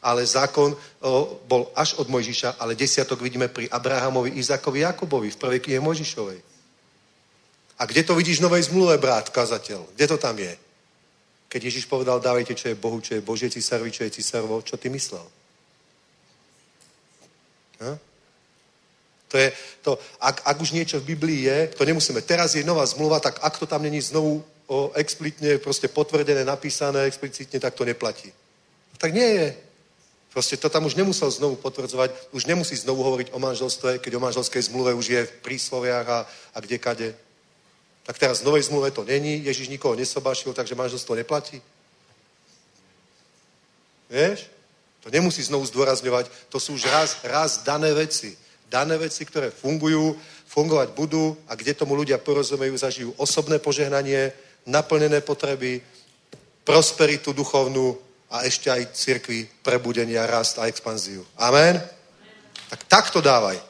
Ale zákon o, bol až od Mojžiša, ale desiatok vidíme pri Abrahamovi, Izakovi, Jakobovi v prvej knihe Mojžišovej. A kde to vidíš v novej zmluve, brát, kazateľ? Kde to tam je? Keď Ježiš povedal, dávajte, čo je Bohu, čo je Božie císarovi, čo je císarovo, čo ty myslel? Ha? To je to, ak, ak už niečo v Biblii je, to nemusíme. Teraz je nová zmluva, tak ak to tam není znovu o, explicitne proste potvrdené, napísané explicitne, tak to neplatí. Tak nie je. Proste to tam už nemusel znovu potvrdzovať, už nemusí znovu hovoriť o manželstve, keď o manželskej zmluve už je v prísloviach a, a kde kade. Tak teraz v novej zmluve to není, Ježiš nikoho nesobášil, takže manželstvo neplatí. Vieš? To nemusí znovu zdôrazňovať, to sú už raz, raz dané veci. Dané veci, ktoré fungujú, fungovať budú a kde tomu ľudia porozumejú, zažijú osobné požehnanie, naplnené potreby, prosperitu duchovnú a ešte aj cirkvi prebudenia, rast a expanziu. Amen? Tak takto dávaj.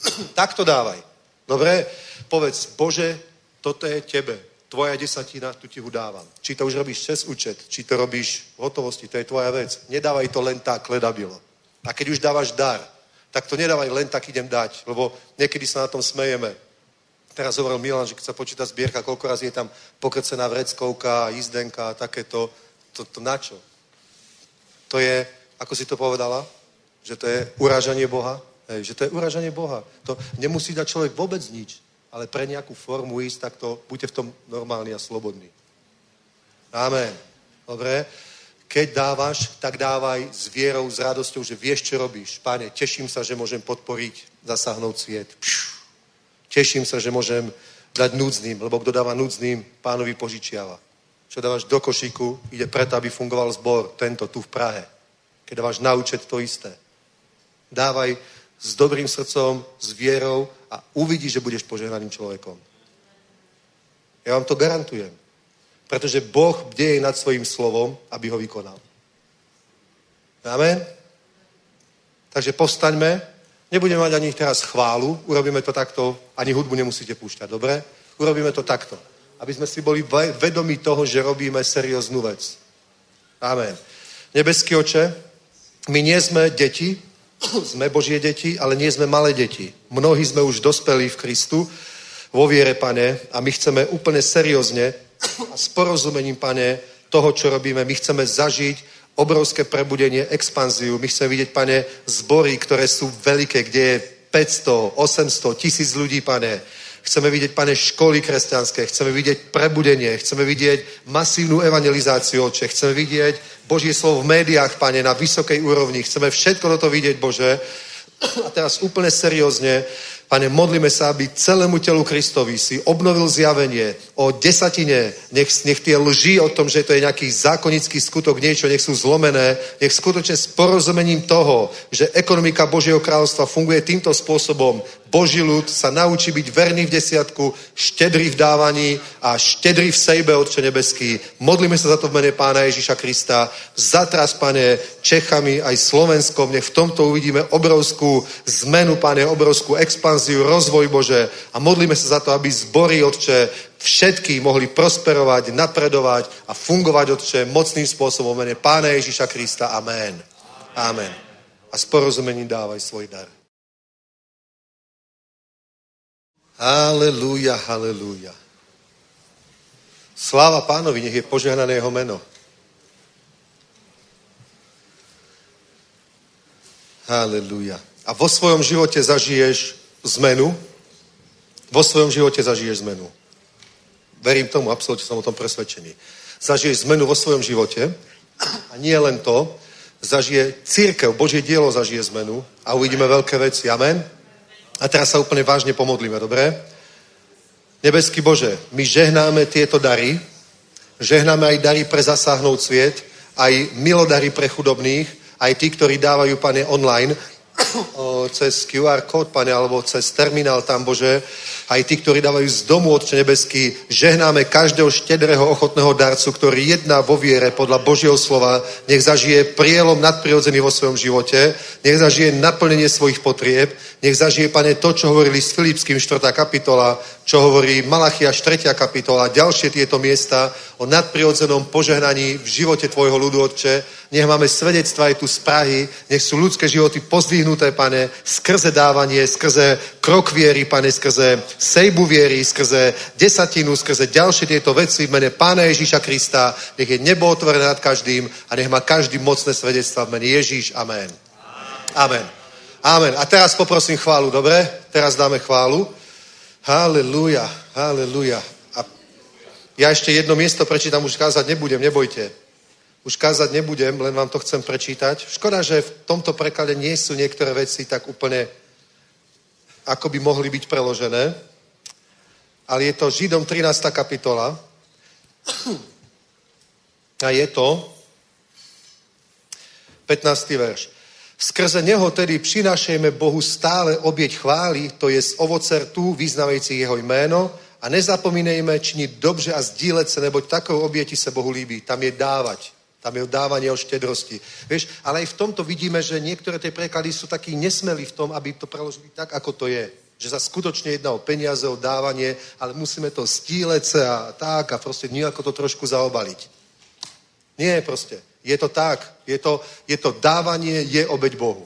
takto dávaj. Dobre? Povedz, Bože, toto je tebe. Tvoja desatina, tu ti ho dávam. Či to už robíš cez účet, či to robíš v hotovosti, to je tvoja vec. Nedávaj to len tak, ledabilo. A keď už dávaš dar, tak to nedávaj len tak idem dať, lebo niekedy sa na tom smejeme. Teraz hovoril Milan, že keď sa počíta zbierka, koľko razy je tam pokrcená vreckovka, jízdenka a takéto, to, to na čo? To je, ako si to povedala? že to je uražanie Boha? Hej, že to je uražanie Boha. To nemusí dať človek vôbec nič, ale pre nejakú formu ísť, tak to buďte v tom normálny a slobodný. Amen. Dobre? Keď dávaš, tak dávaj s vierou, s radosťou, že vieš, čo robíš. Páne, teším sa, že môžem podporiť, zasáhnout sviet. Teším sa, že môžem dať núdznym, lebo kto dáva núdznym, pánovi požičiava. Čo dávaš do košíku, ide preto, aby fungoval zbor, tento tu v Prahe. Keď dávaš na účet to isté. Dávaj s dobrým srdcom, s vierou a uvidíš, že budeš požehnaným človekom. Ja vám to garantujem. Pretože Boh bdeje nad svojim slovom, aby ho vykonal. Amen? Takže postaňme. Nebudeme mať ani teraz chválu. Urobíme to takto. Ani hudbu nemusíte púšťať, dobre? Urobíme to takto. Aby sme si boli vedomi toho, že robíme serióznu vec. Amen. Nebeský oče, my nie sme deti, sme Božie deti, ale nie sme malé deti. Mnohí sme už dospelí v Kristu, vo viere, pane, a my chceme úplne seriózne a s porozumením, pane, toho, čo robíme. My chceme zažiť obrovské prebudenie, expanziu. My chceme vidieť, pane, zbory, ktoré sú veľké, kde je 500, 800, tisíc ľudí, pane. Chceme vidieť, pane, školy kresťanské, chceme vidieť prebudenie, chceme vidieť masívnu evangelizáciu, oče, chceme vidieť Božie slovo v médiách, pane, na vysokej úrovni. Chceme všetko toto vidieť, Bože. A teraz úplne seriózne, Pane, modlíme sa, aby celému telu Kristovi si obnovil zjavenie o desatine. Nech, nech tie lži o tom, že to je nejaký zákonický skutok, niečo, nech sú zlomené. Nech skutočne s porozumením toho, že ekonomika Božieho kráľovstva funguje týmto spôsobom. Boží ľud sa naučí byť verný v desiatku, štedrý v dávaní a štedrý v sejbe, Otče nebeský. Modlíme sa za to v mene Pána Ježíša Krista. Zatras, Pane, Čechami aj Slovenskom. Nech v tomto uvidíme obrovskú zmenu, Pane, obrovskú expanziu, rozvoj Bože. A modlíme sa za to, aby zbory, Otče, všetky mohli prosperovať, napredovať a fungovať, Otče, mocným spôsobom v mene Pána Ježíša Krista. Amen. Amen. A s porozumením dávaj svoj dar. Halelúja, halelúja. Sláva pánovi, nech je požehnané jeho meno. Halelúja. A vo svojom živote zažiješ zmenu. Vo svojom živote zažiješ zmenu. Verím tomu, absolútne som o tom presvedčený. Zažiješ zmenu vo svojom živote a nie len to, zažije církev, Božie dielo zažije zmenu a uvidíme veľké veci. Amen. A teraz sa úplne vážne pomodlíme, dobre? Nebeský Bože, my žehnáme tieto dary, žehnáme aj dary pre zasáhnout sviet, aj milodary pre chudobných, aj tí, ktorí dávajú, pane, online, cez QR kód, pane, alebo cez terminál tam, Bože, aj tí, ktorí dávajú z domu, Otče nebeský, žehnáme každého štedrého ochotného darcu, ktorý jedná vo viere podľa Božieho slova, nech zažije prielom nadprirodzený vo svojom živote, nech zažije naplnenie svojich potrieb, nech zažije, pane, to, čo hovorili s Filipským 4. kapitola, čo hovorí Malachia 4. kapitola, ďalšie tieto miesta o nadprirodzenom požehnaní v živote Tvojho ľudu, Otče. Nech máme svedectva aj tu z Prahy, nech sú ľudské životy pozdvihnuté, pane, skrze dávanie, skrze krok viery, pane, skrze sejbu viery, skrze desatinu, skrze ďalšie tieto veci v mene Pána Ježíša Krista. Nech je nebo otvorené nad každým a nech má každý mocné svedectva v mene Ježíš. Amen. Amen. Amen. A teraz poprosím chválu, dobre? Teraz dáme chválu. Halelúja, halelúja. A ja ešte jedno miesto prečítam, už kázať nebudem, nebojte. Už kázať nebudem, len vám to chcem prečítať. Škoda, že v tomto preklade nie sú niektoré veci tak úplne, ako by mohli byť preložené. Ale je to Židom 13. kapitola. A je to 15. verš. Skrze neho tedy přinášejme Bohu stále obieť chvály, to je z ovoce rtů vyznavajících jeho jméno a nezapomínejme činiť dobře a sdílet se, neboť takovou oběti se Bohu líbí. Tam je dávať. Tam je dávanie o štedrosti. Vieš, ale aj v tomto vidíme, že niektoré tie preklady sú takí nesmelí v tom, aby to preložili tak, ako to je. Že sa skutočne jedná o peniaze, o dávanie, ale musíme to stíleť sa a tak a proste nejako to trošku zaobaliť. Nie, proste. Je to tak. Je to, je to dávanie, je obeď Bohu.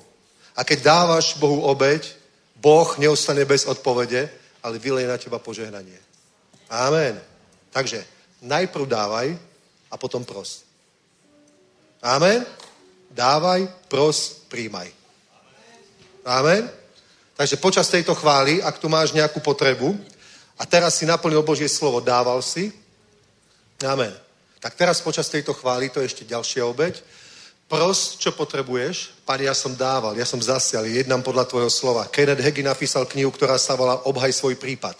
A keď dávaš Bohu obeď, Boh neostane bez odpovede, ale vyleje na teba požehnanie. Amen. Takže najprv dávaj a potom pros. Amen. Dávaj, pros, príjmaj. Amen. Takže počas tejto chvály, ak tu máš nejakú potrebu a teraz si naplnil Božie slovo, dával si, Amen. Tak teraz počas tejto chvály, to je ešte ďalšia obeď, pros, čo potrebuješ, Pane, ja som dával, ja som zasial, jednám podľa tvojho slova. Kenneth Hagin napísal knihu, ktorá sa volá Obhaj svoj prípad.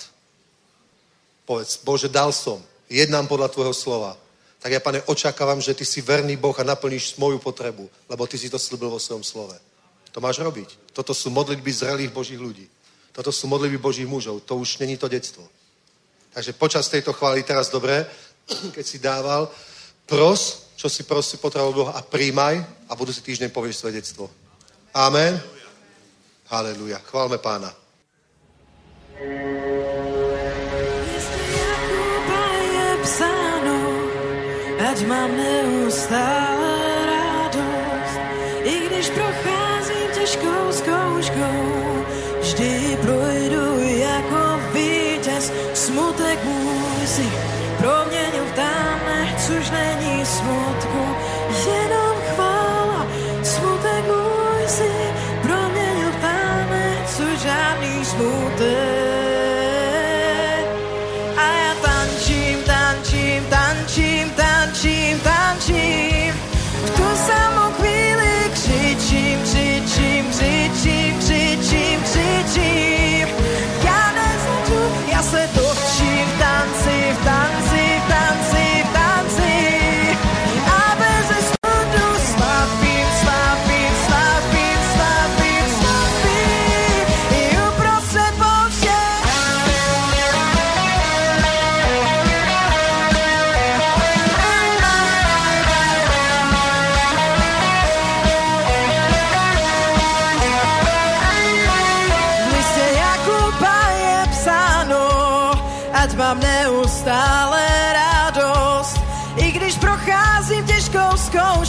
Povedz, Bože, dal som, jednám podľa tvojho slova. Tak ja, pane, očakávam, že ty si verný Boh a naplníš moju potrebu, lebo ty si to slúbil vo svojom slove. To máš robiť. Toto sú modlitby zrelých Božích ľudí. Toto sú modlitby Božích mužov. To už není to detstvo. Takže počas tejto chvály teraz dobre, keď si dával, pros, čo si prosi potreboval Boha a príjmaj a budúci týždeň povieš svedectvo. Amen. Haleluja. Chválme pána. Ať mám neustále radost. I když procházím těžkou zkouškou, vždy projdu jako vítěz. Smutek můj si proměnil v dámech, což není smutku, jenom chvála. Smutek můj si proměnil v dámech, což žádný smutek.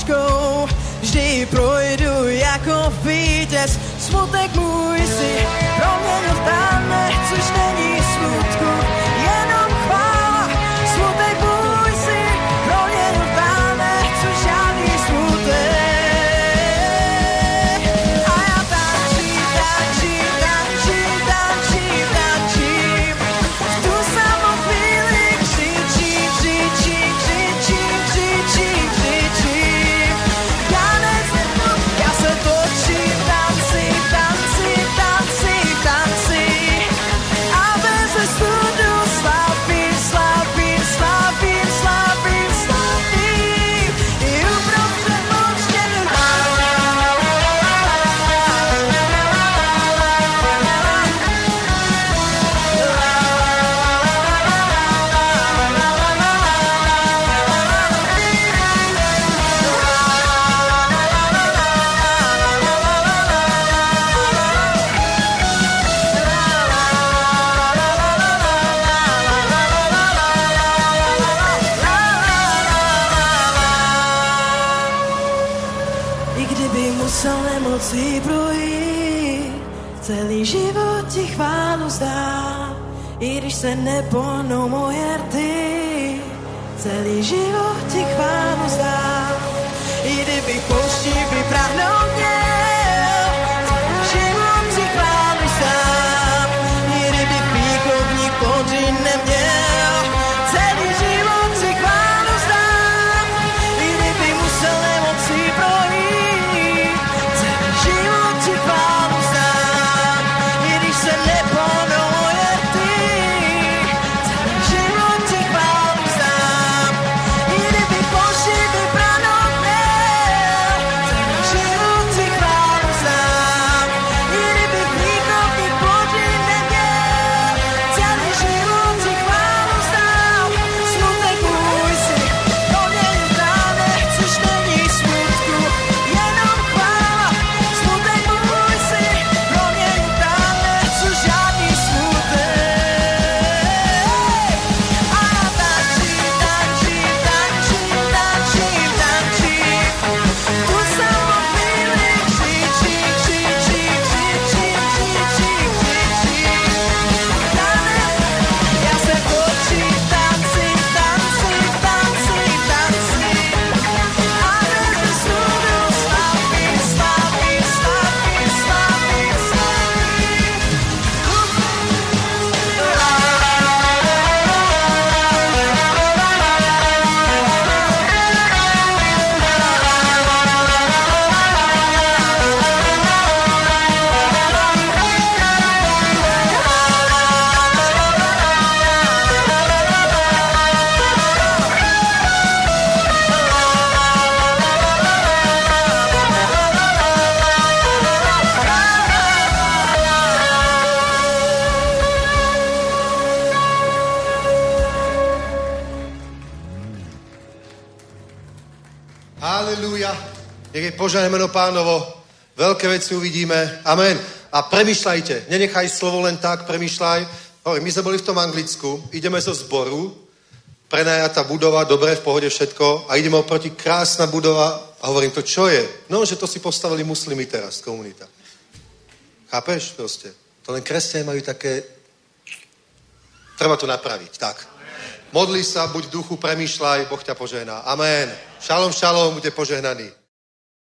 Zkouškou, vždy projdu jako vítěz. Smutek můj si proměnil v támech, což není smutku, požehnané meno pánovo. Veľké veci uvidíme. Amen. A premýšľajte. Nenechaj slovo len tak, premýšľaj. Hovorím, my sme boli v tom Anglicku, ideme zo zboru, prenajatá budova, dobre, v pohode všetko, a ideme oproti krásna budova a hovorím to, čo je? No, že to si postavili muslimy teraz, komunita. Chápeš proste? To len kresťania majú také... Treba to napraviť, tak. Modli sa, buď v duchu, premýšľaj, Boh ťa požehná. Amen. Šalom, šalom, buďte požehnaní.